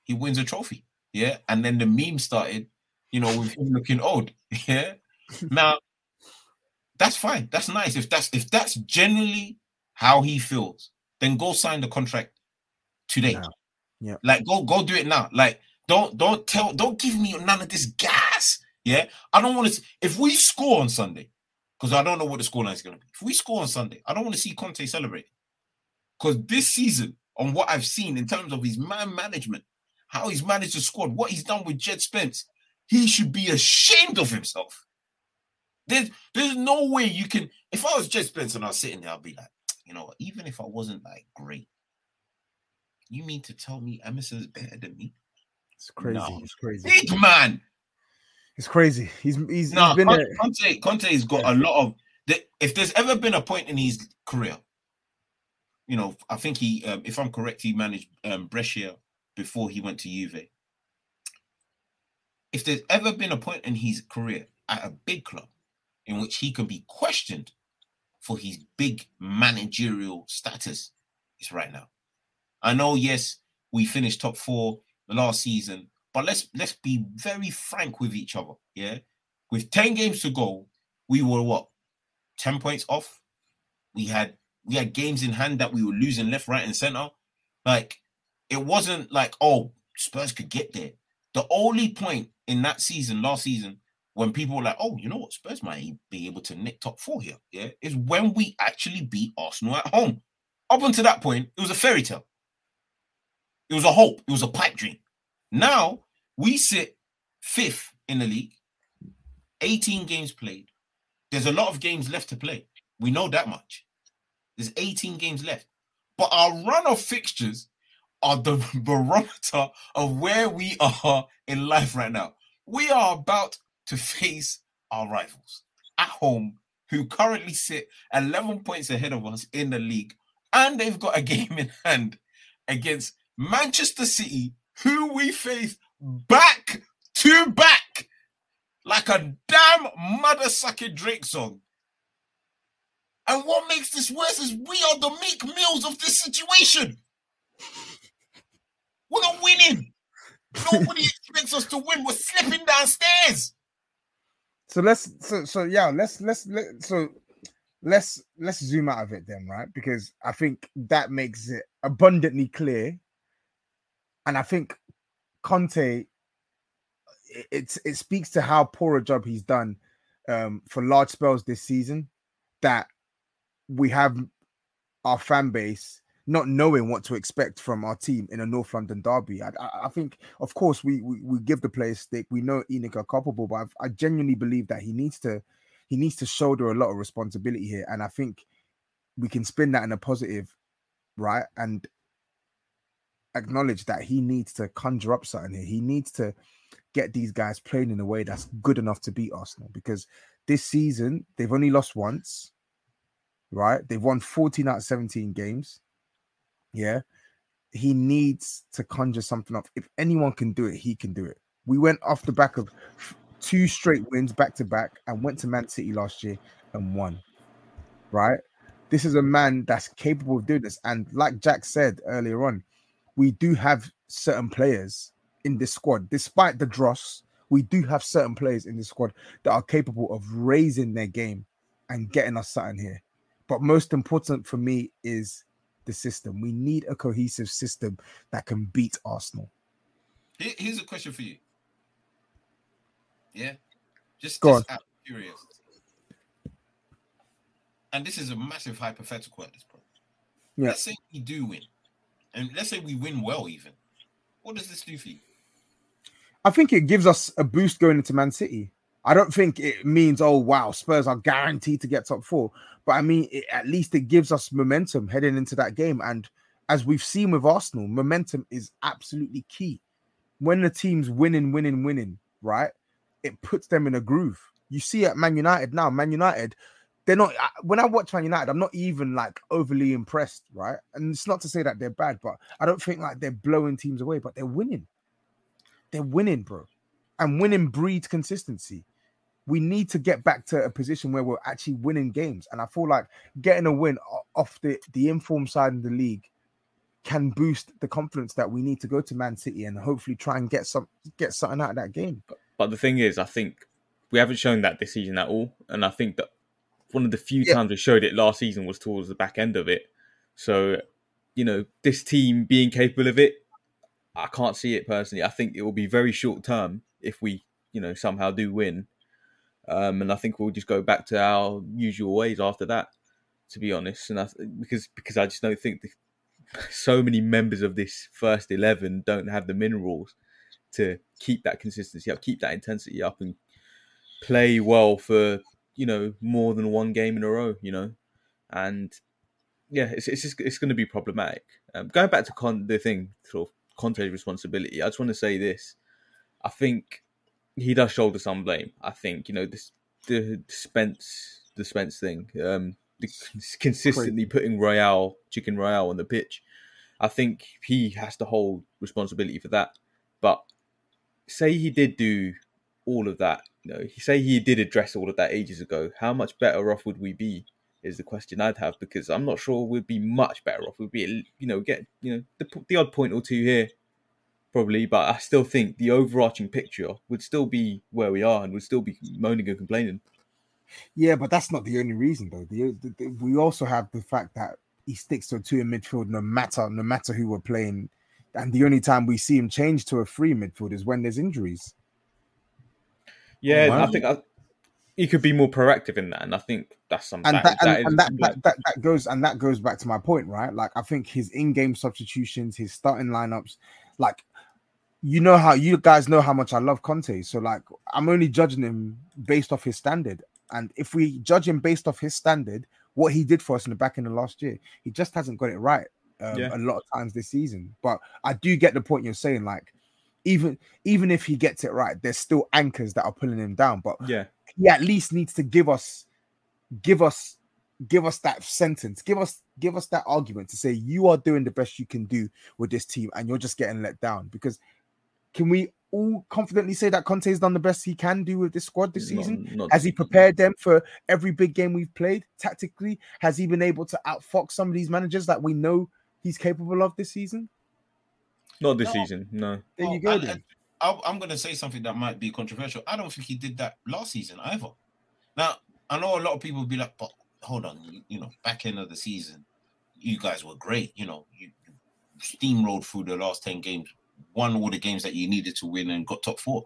he wins a trophy. Yeah. And then the meme started, you know, with him looking old. (laughs) Yeah. now, that's fine. That's nice. If that's if that's generally how he feels, then go sign the contract today. Yeah. Like go go do it now. Like don't don't tell don't give me none of this gas. Yeah. I don't want to if we score on Sunday, because I don't know what the scoreline is gonna be. If we score on Sunday, I don't want to see Conte celebrate. Because this season, on what I've seen in terms of his man management, how he's managed the squad, what he's done with Jed Spence, he should be ashamed of himself. There's there's no way you can. If I was Jed Spence and I was sitting there, I'd be like, you know, even if I wasn't like great, you mean to tell me Emerson's better than me? It's crazy. No. It's crazy. Big man. It's crazy. He's he's, no, he's been Conte, Conte, Conte's got yeah. a lot of. The, if there's ever been a point in his career, you know, I think he, um, if I'm correct, he managed um, Brescia before he went to Juve. If there's ever been a point in his career at a big club in which he can be questioned for his big managerial status, it's right now. I know, yes, we finished top four the last season, but let's let's be very frank with each other. Yeah, with ten games to go, we were what ten points off. We had we had games in hand that we were losing left, right, and center. Like it wasn't like oh Spurs could get there. The only point in that season, last season, when people were like, oh, you know what, Spurs might be able to nick top four here, yeah, is when we actually beat Arsenal at home. Up until that point, it was a fairy tale. It was a hope. It was a pipe dream. Now we sit fifth in the league, 18 games played. There's a lot of games left to play. We know that much. There's 18 games left. But our run of fixtures are the (laughs) barometer of where we are in life right now. We are about to face our rivals at home, who currently sit 11 points ahead of us in the league. And they've got a (laughs) game in hand against Manchester City, who we face back to back like a damn mother sucking Drake song. And what makes this worse is we are the Meek Mills of this situation. (laughs) We're not winning. Nobody (laughs) expects us to win. We're slipping downstairs. So let's so so yeah, let's let's let so let's let's zoom out of it then, right? Because I think that makes it abundantly clear. And I think Conte it, it speaks to how poor a job he's done um for large spells this season that we have our fan base not knowing what to expect from our team in a North London derby. I, I, I think, of course, we, we, we give the players stick. We know ENIC are culpable, but I've, i genuinely believe that he needs to he needs to shoulder a lot of responsibility here, and I think we can spin that in a positive, right? And acknowledge that he needs to conjure up something here. He needs to get these guys playing in a way that's good enough to beat Arsenal because this season they've only lost once right? They've won 14 out of 17 games. Yeah. He needs to conjure something up. If anyone can do it, he can do it. We went off the back of two straight wins back to back and went to Man City last year and won. Right? This is a man that's capable of doing this. And like Jack said earlier on, we do have certain players in this squad, despite the dross. We do have certain players in this squad that are capable of raising their game and getting us something here. But most important for me is the system. We need a cohesive system that can beat Arsenal. Here's a question for you. Yeah, just, Go just curious. And this is a massive hypothetical at this point. Yeah. Let's say we do win, and let's say we win well. Even, what does this do for you? I think it gives us a boost going into Man City. I don't think it means, oh wow, Spurs are guaranteed to get top four. But I mean, it, at least it gives us momentum heading into that game. And as we've seen with Arsenal, momentum is absolutely key. When the team's winning, winning, winning, right? It puts them in a groove. You see at Man United now, Man United, they're not. When I watch Man United, I'm not even like overly impressed, right? And it's not to say that they're bad, but I don't think like they're blowing teams away, but they're winning. They're winning, bro. And winning breeds consistency we need to get back to a position where we're actually winning games. And I feel like getting a win off the, the informed side of the league can boost the confidence that we need to go to Man City and hopefully try and get some get something out of that game. But, but the thing is, I think we haven't shown that this season at all. And I think that one of the few yeah. times we showed it last season was towards the back end of it. So, you know, this team being capable of it, I can't see it personally. I think it will be very short term if we, you know, somehow do win um, and I think we'll just go back to our usual ways after that, to be honest. And I, because because I just don't think the, (laughs) so many members of this first eleven don't have the minerals to keep that consistency up, keep that intensity up, and play well for you know more than one game in a row. You know, and yeah, it's it's just, it's going to be problematic. Um, going back to con- the thing, sort of Conte's responsibility. I just want to say this. I think he does shoulder some blame. I think you know this the Spence the Spence thing, um, the, consistently putting Royale Chicken Royale on the pitch. I think he has to hold responsibility for that. But say he did do all of that, you know, say he did address all of that ages ago. How much better off would we be? Is the question I'd have because I'm not sure we'd be much better off. We'd be, you know, get you know the, the odd point or two here probably, but I still think the overarching picture would still be where we are and would still be moaning and complaining. Yeah, but that's not the only reason though. The, the, we also have the fact that he sticks to a two in midfield no matter no matter who we're playing, and the only time we see him change to a free midfield is when there's injuries. Yeah, wow. I think I, he could be more proactive in that, and I think that's something. And that, that, and, and that, that, that, that goes and that goes back to my point, right? Like I think his in-game substitutions, his starting lineups, like you know how you guys know how much I love Conte. So like I'm only judging him based off his standard. And if we judge him based off his standard, what he did for us in the back in the last year, he just hasn't got it right um, yeah. a lot of times this season. But I do get the point you're saying. Like even even if he gets it right, there's still anchors that are pulling him down. But yeah, he at least needs to give us give us give us that sentence, give us give us that argument to say you are doing the best you can do with this team and you're just getting let down. Because can we all confidently say that Conte has done the best he can do with this squad this season? Not- not- Has he prepared them for every big game we've played tactically? Has he been able to outfox some of these managers that we know he's capable of this season? Not this No. season, no. There Oh, you go. and- then. I, I'm going to say something that might be controversial. I don't think he did that last season either. Now, I know a lot of people will be like, but hold on, you, you know, back end of the season, you guys were great. You know, you you steamrolled through the last 10 games, won all the games that you needed to win, and got top four.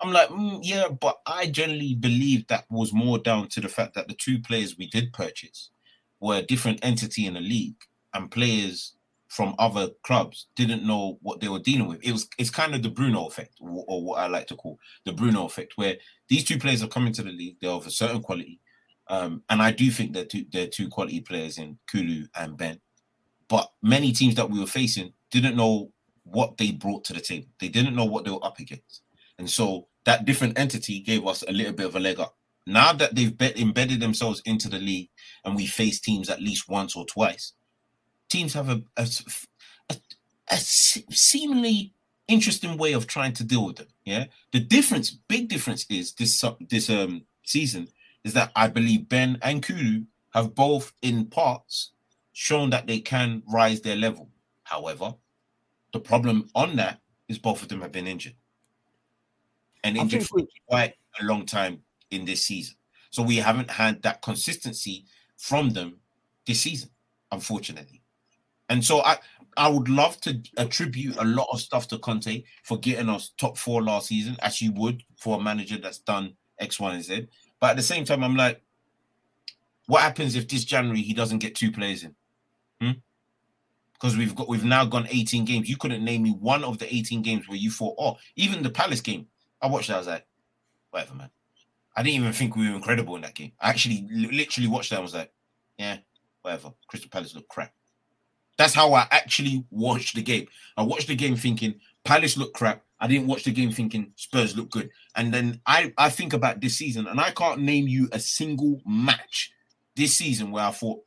I'm like, mm, yeah, but I generally believe that was more down to the fact that the two players we did purchase were a different entity in the league, and players from other clubs didn't know what they were dealing with. It was it's kind of the Bruno effect, or, or what I like to call the Bruno effect, where these two players are coming to the league, they're of a certain quality, um, and I do think that two, they're two quality players in Kulu and Ben. But many teams that we were facing didn't know what they brought to the table. They didn't know what they were up against, and so that different entity gave us a little bit of a leg up. Now that they've bet, embedded themselves into the league, and we face teams at least once or twice, teams have a, a, a, a seemingly interesting way of trying to deal with them. Yeah, the difference, big difference, is this this um season is that I believe Ben and Kulu have both in parts shown that they can rise their level. However, the problem on that is both of them have been injured, and injured for quite a long time in this season. So we haven't had that consistency from them this season, unfortunately. And so I I would love to attribute a lot of stuff to Conte for getting us top four last season, as you would for a manager that's done X, Y, and Z. But at the same time, I'm like, what happens if this January he doesn't get two players in? Hmm? Because we've got we've now gone 18 games. You couldn't name me one of the 18 games where you thought, oh, even the Palace game. I watched that. I was like, whatever, man. I didn't even think we were incredible in that game. I actually literally watched that and was like, yeah, whatever. Crystal Palace look crap. That's how I actually watched the game. I watched the game thinking Palace look crap. I didn't watch the game thinking Spurs look good. And then I, I think about this season, and I can't name you a single match this season where I thought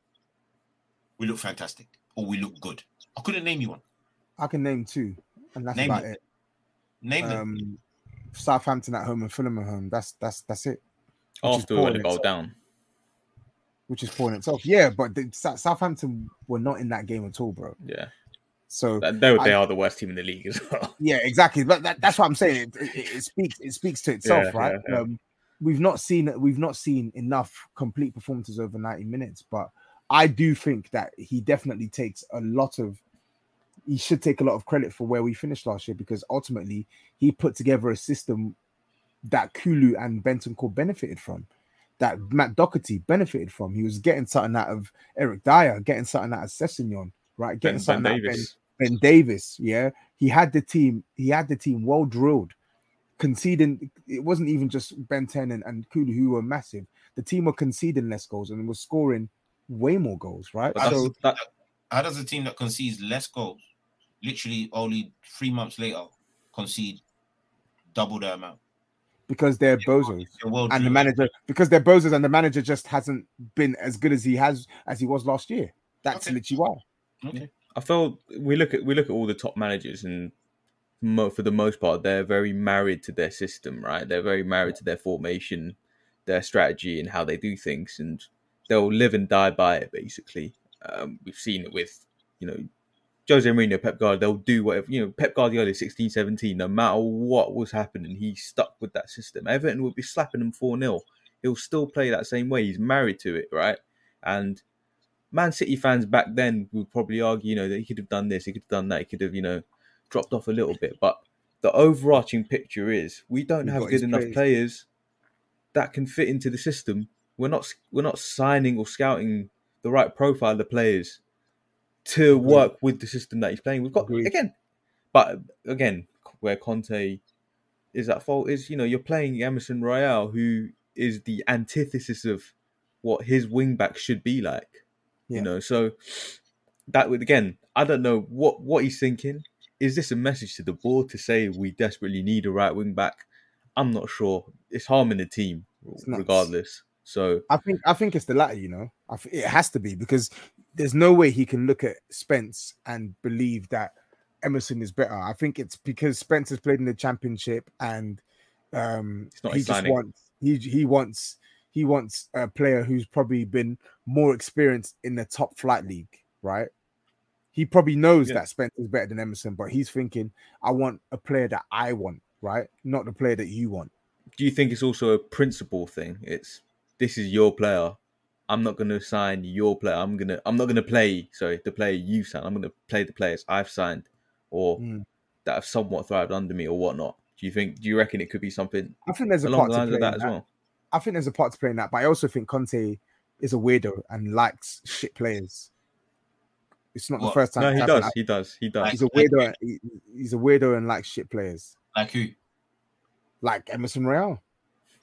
we look fantastic or we look good. I couldn't name you one. I can name two, and that's Name about them. it. Name them. Um, Southampton at home and Fulham at home. That's that's that's it. Which is After we went poor to in go itself. down. Which is poor in itself. Yeah, but the, Southampton were not in that game at all, bro. Yeah. So That- They, they I- are the worst team in the league as well. (laughs) Yeah, exactly. But that, that's what I'm saying. It, it, it speaks. It speaks to itself, Yeah, right? yeah, yeah. Um, we've not seen we've not seen enough complete performances over 90 minutes, but I do think that he definitely takes a lot of. He should take a lot of credit for where we finished last year because ultimately he put together a system that Kulu and Bentancur benefited from, that Matt Doherty benefited from. He was getting something out of Eric Dier, getting something out of Sessegnon, right? Getting Ben, ben something out of Ben, Davies. Ben Davies, yeah. He had the team, he had the team well drilled, conceding. It wasn't even just Ben 10 and, and Kulu who were massive. The team were conceding less goals and was scoring way more goals, right? But that's, So that, How does a team that concedes less goals, literally only three months later, concede double the amount? Because they're bozos. They're well And the manager, because they're bozos, and the manager just hasn't been as good as he has as he was last year. That's Okay. literally why. Okay. I feel we look at we look at all the top managers and mo- for the most part they're very married to their system, right? They're very married to their formation, their strategy, and how they do things, and they'll live and die by it. Basically, um, we've seen it with you know Jose Mourinho, Pep Guardiola. They'll do whatever you know. Pep Guardiola, 16, 17, no matter what was happening, he stuck with that system. Everton would be slapping them four 0 He'll still play that same way. He's married to it, right? And Man City fans back then would probably argue, you know, that he could have done this, he could have done that, he could have, you know, dropped off a little bit. But the overarching picture is we don't We've have good enough players. players that can fit into the system. We're not we're not signing or scouting the right profile of the players to work with the system that he's playing. We've got Agreed. again, but again, where Conte is at fault is you know you're playing Emerson Royal, who is the antithesis of what his wing back should be like. Yeah. You know, so that would again, I don't know what what he's thinking. Is this a message to the board to say we desperately need a right wing back? I'm not sure. It's harming the team regardless. So I think I think it's the latter. You know, I th- it has to be because there's no way he can look at Spence and believe that Emerson is better. I think it's because Spence has played in the championship and um, he just signing. wants he he wants he wants a player who's probably been more experienced in the top flight league, right? He probably knows Yeah. that Spence is better than Emerson, but he's thinking, I want a player that I want, right? Not the player that you want. do you think it's also a principle thing? It's this is your player. I'm not going to sign your player. I'm gonna. I'm not going to play. Sorry, the player you signed. I'm going to play the players I've signed, or Mm. that have somewhat thrived under me, or whatnot. Do you think? Do you reckon it could be something I think there's a along part the to play of that in as well? I think there's a part to play in that, but I also think Conte is a weirdo and likes shit players. It's not the first time. No, he happened. does. He does. He does. He's a weirdo. he- he's a weirdo and likes shit players, Like who? like Emerson Royal.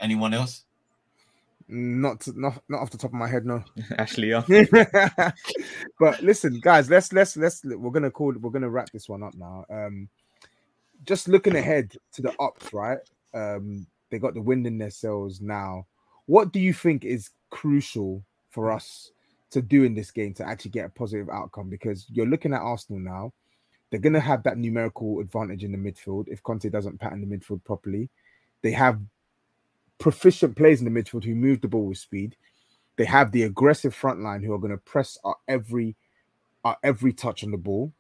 Anyone else? Not to, not not off the top of my head, no. (laughs) Ashley Young. (laughs) but listen, guys, let's let's let's we're gonna call we're gonna wrap this one up now. Um, just looking ahead to the ups, right? Um, they got the wind in their sails now. What do you think is crucial for us to do in this game to actually get a positive outcome? Because you're looking at Arsenal now, they're gonna have that numerical advantage in the midfield if Conte doesn't pattern the midfield properly. They have proficient players in the midfield who move the ball with speed. They have the aggressive front line who are going to press our every our every touch on the ball.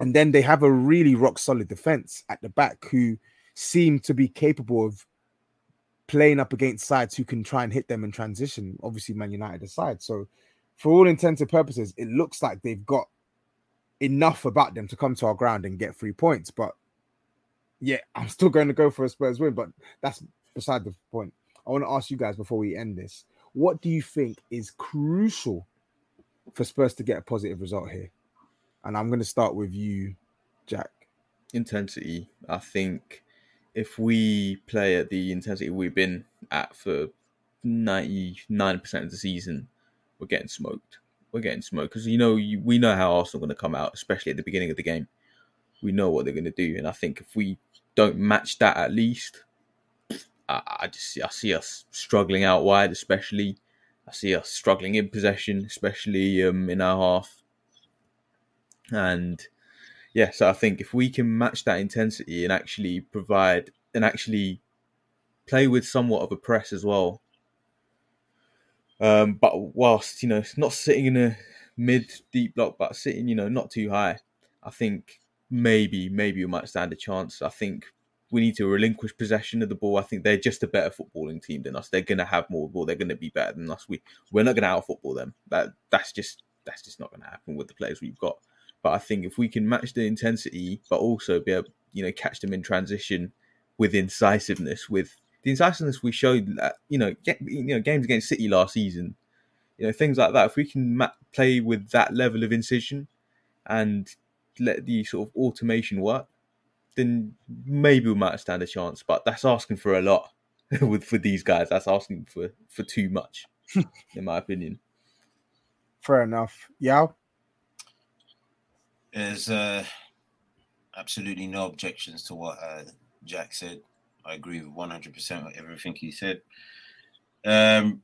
And then they have a really rock solid defense at the back who seem to be capable of playing up against sides who can try and hit them in transition. Obviously, Man United aside. So, for all intents and purposes, it looks like they've got enough about them to come to our ground and get three points. But yeah, I'm still going to go for a Spurs win, but that's beside the point. I want to ask you guys before we end this what do you think is crucial for Spurs to get a positive result here? And I'm going to start with you, Jack. intensity. I think if we play at the intensity we've been at for 99% of the season, we're getting smoked. We're getting smoked because you know you, we know how Arsenal are going to come out, especially at the beginning of the game. We know what they're going to do, and I think if we don't match that at least, I, I just I see us struggling out wide, especially. I see us struggling in possession, especially um, in our half. And yeah, so I think if we can match that intensity and actually provide and actually play with somewhat of a press as well, um, but whilst you know it's not sitting in a mid deep block, but sitting you know not too high, I think maybe maybe we might stand a chance. I think we need to relinquish possession of the ball. I think they're just a better footballing team than us. They're going to have more ball. They're going to be better than us. We we're not going to out football them. That that's just that's just not going to happen with the players we've got. But I think if we can match the intensity, but also be able, you know, catch them in transition with incisiveness, with the incisiveness we showed, that, you know, get, you know, games against City last season, you know, things like that. If we can ma- play with that level of incision and let the sort of automation work, then maybe we might stand a chance. But that's asking for a lot (laughs) with for these guys. That's asking for for too much, (laughs) in my opinion. Fair enough. Yeah. There's uh, absolutely no objections to what uh, Jack said. I agree with 100% with everything he said. Um,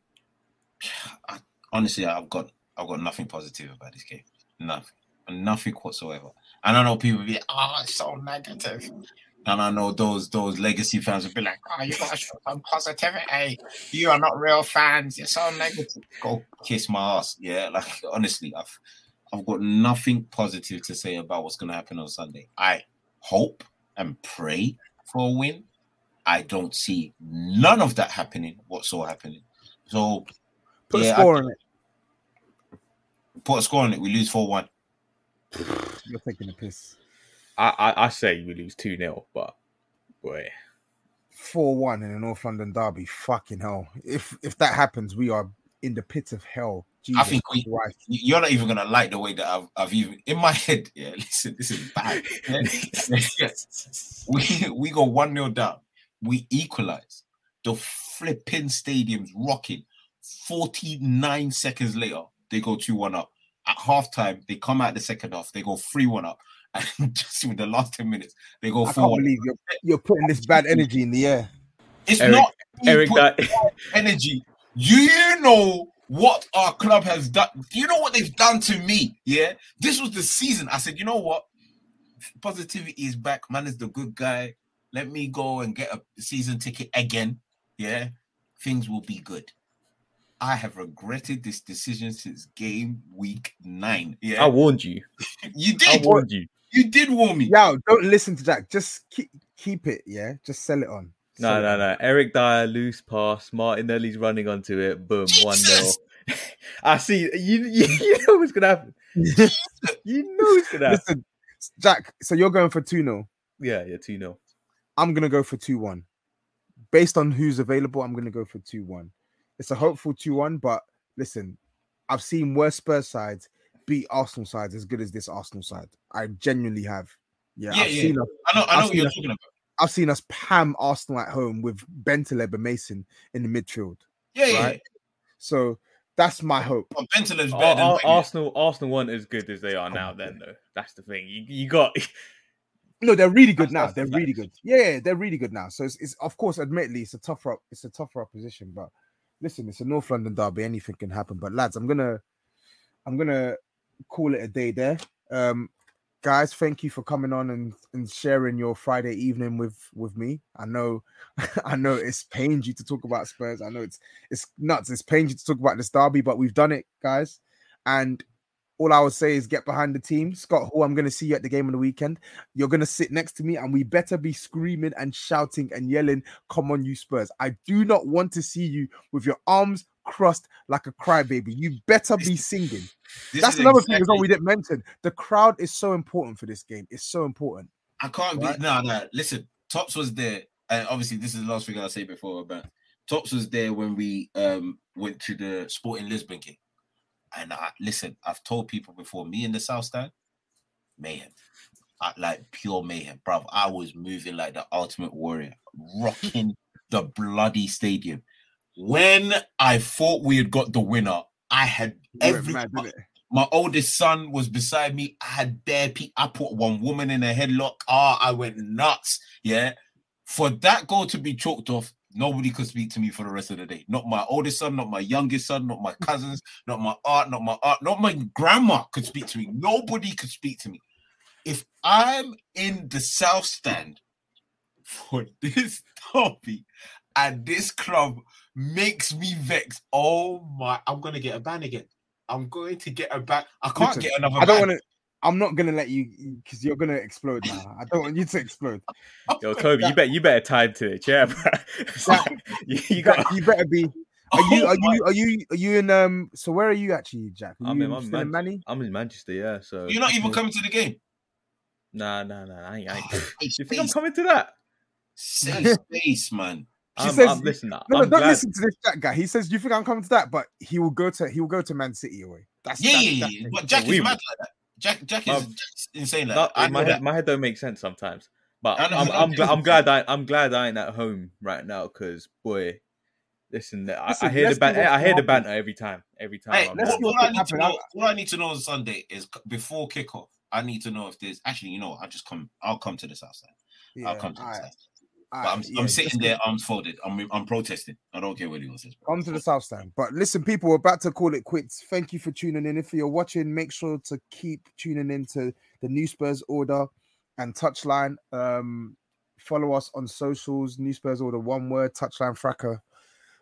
(sighs) I, honestly, I've got I've got nothing positive about this game. Nothing, nothing whatsoever. And I know people be, oh, it's so negative. And I know those those legacy fans will be like, oh, you gotta show some positivity. Eh? You are not real fans. You're so negative. Go kiss my ass. Yeah, like honestly, I've I've got nothing positive to say about what's gonna happen on Sunday. I hope and pray for a win. I don't see none of that happening whatsoever happening. So Put yeah, a score I- on it. put a score on it. We lose four one. You're taking a piss. I, I, I say we lose 2 0, but boy, 4 1 in a North London derby. Fucking hell. If if that happens, we are in the pit of hell. Jesus I think we, Christ. you're not even gonna like the way that I've, I've even in my head. Yeah, (laughs) listen, this is bad. (laughs) we we go one 0 down. We equalize. The flipping stadium's rocking. Forty nine seconds later, they go two one up. At halftime, they come out the second half. They go three one up, (laughs) and just with the last ten minutes, they go I four can't one. believe you're, you're putting this bad energy in the air. It's Eric- not Eric, putting that- energy. Do you know what our club has done? Do you know what they've done to me? Yeah, this was the season. I said, you know what? Positivity is back. Man is the good guy. Let me go and get a season ticket again. Yeah, things will be good. I have regretted this decision since game week nine. Yeah, I warned you. (laughs) you did. I did. warned you. You did warn me. Yo, don't listen to Jack. Just keep keep it. Yeah, just sell it on. No, Sell it no, on. no. Eric Dier, loose pass. Martinelli's running onto it. Boom, one 0 (laughs) I see. You, you, (laughs) you know what's gonna happen. You know what's gonna happen. Listen, Jack. So you're going for two 0 Yeah, yeah, two 0 I'm gonna go for two one. Based on who's available, I'm gonna go for two one. It's a hopeful two one, but listen, I've seen worse Spurs sides beat Arsenal sides as good as this Arsenal side. I genuinely have. Yeah, Yeah, I've yeah. seen us. I know. I I've know what you're us- talking about. I've seen us pam Arsenal at home with Bentaleb and Mason in the midfield. Yeah, yeah. So that's my hope. But Bentaleb's Ar- better than Ar- Wenger. Arsenal, Arsenal weren't as good as they are Come now. Then though, that's the thing. You, you got. (laughs) No, they're really good That's- now. that's They're the really facts. good. Yeah, they're really good now. So it's, it's of course, admittedly, it's a tougher, it's a tougher opposition. But listen, it's a North London derby. Anything can happen. But lads, I'm gonna, I'm gonna call it a day there. Um, guys, thank you for coming on and and sharing your Friday evening with with me. I know, (laughs) I know it's pained you to talk about Spurs. I know it's it's nuts. It's pained you to talk about this derby, but we've done it, guys. And all I would say is get behind the team. Scott Hall, I'm going to see you at the game on the weekend. You're going to sit next to me and we better be screaming and shouting and yelling, Come on, you Spurs. I do not want to see you with your arms crossed like a crybaby. You better be singing. This That's another thing as well we didn't mention. The crowd is so important for this game. It's so important. I can't Right. be no, no. Listen, Tops was there, and obviously this is the last thing I'll say before about Tops was there when we um went to the Sporting Lisbon game. And I listen, I've told people before, me in the South Stand, mayhem. I, like pure mayhem, bruv. I was moving like the ultimate warrior, rocking (laughs) the bloody stadium. When I thought we had got the winner, I had every mad, didn't my oldest son was beside me. I had bare pe- I put one woman in a headlock. Ah, I went nuts. Yeah. For that goal to be chalked off, nobody could speak to me for the rest of the day. Not my oldest son, not my youngest son, not my cousins, not my aunt, not my aunt, not my grandma could speak to me. Nobody could speak to me. If I'm in the South Stand for (laughs) this topic and this club makes me vex, oh my, I'm gonna get a ban again. I'm going to get a ban. I can't Listen, get another I don't want to. I'm not gonna let you because you're gonna explode now. I don't want you to explode. Yo, Toby, you bet you better time to it, yeah, bro. That- you, (laughs) you You, got. you better be. Are you? Are you? Are you? Are you in? Um. So where are you actually, Jack? Are I'm you in, I'm, still in Manny? I'm in Manchester, yeah. So You're not even Okay. coming to the game. Nah, nah, nah. I ain't. I ain't. (sighs) Oh, you think I'm coming to that? safe (laughs) space, man. She I'm, says- I'm, listen, No, I'm no, don't glad. listen to this Jack guy. He says, "You think I'm coming to that?" But he will go to he will go to Man City away. That's Yeah, that's, yeah, that's yeah. the- But Jack we is will. mad like that. Jack, Jack is Um, insane like No, that. I my head, my head don't make sense sometimes. But I know- I'm, I I'm, glad, I'm glad I, I'm glad I ain't at home right now because boy, listen, I, Listen, I hear the let's ban- I hear the banter every time, every time. Hey, I'm what, what I need to know, what I need to know on Sunday is before kickoff. I need to know if there's actually, you know, I just come. I'll come to the south side. I'll Yeah, come to the alright, south. But I'm, yeah, I'm sitting there, arms folded. I'm, I'm protesting. I don't care what anyone says. Come to the South Stand. But listen, people, we're about to call it quits. Thank you for tuning in. If you're watching, make sure to keep tuning in to the New Spurs Order and Touchline. Um, follow us on socials. New Spurs Order, one word. Touchline Fracas,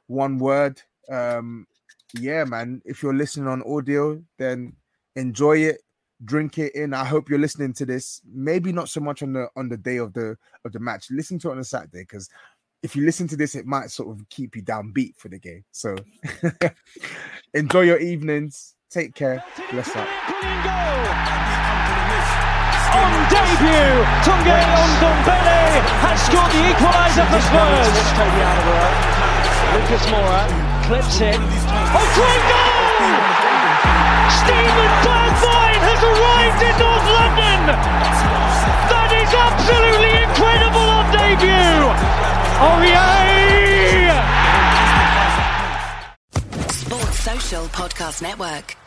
one word. Um, yeah, man. If you're listening on audio, then enjoy it, drink it in. I hope you're listening to this. Maybe not so much on the on the day of the of the match. Listen to it on a Saturday because if you listen to this, it might sort of keep you downbeat for the game. So (laughs) enjoy your evenings. Take care. Bless up. Brilliant. On debut, Tanguy Ndombele has scored the equaliser for Spurs. Lucas Moura clips it. Oh, great goal! Steven Bergwijn has arrived in North London. That is absolutely incredible on debut. Oh yeah! Sports Social Podcast Network.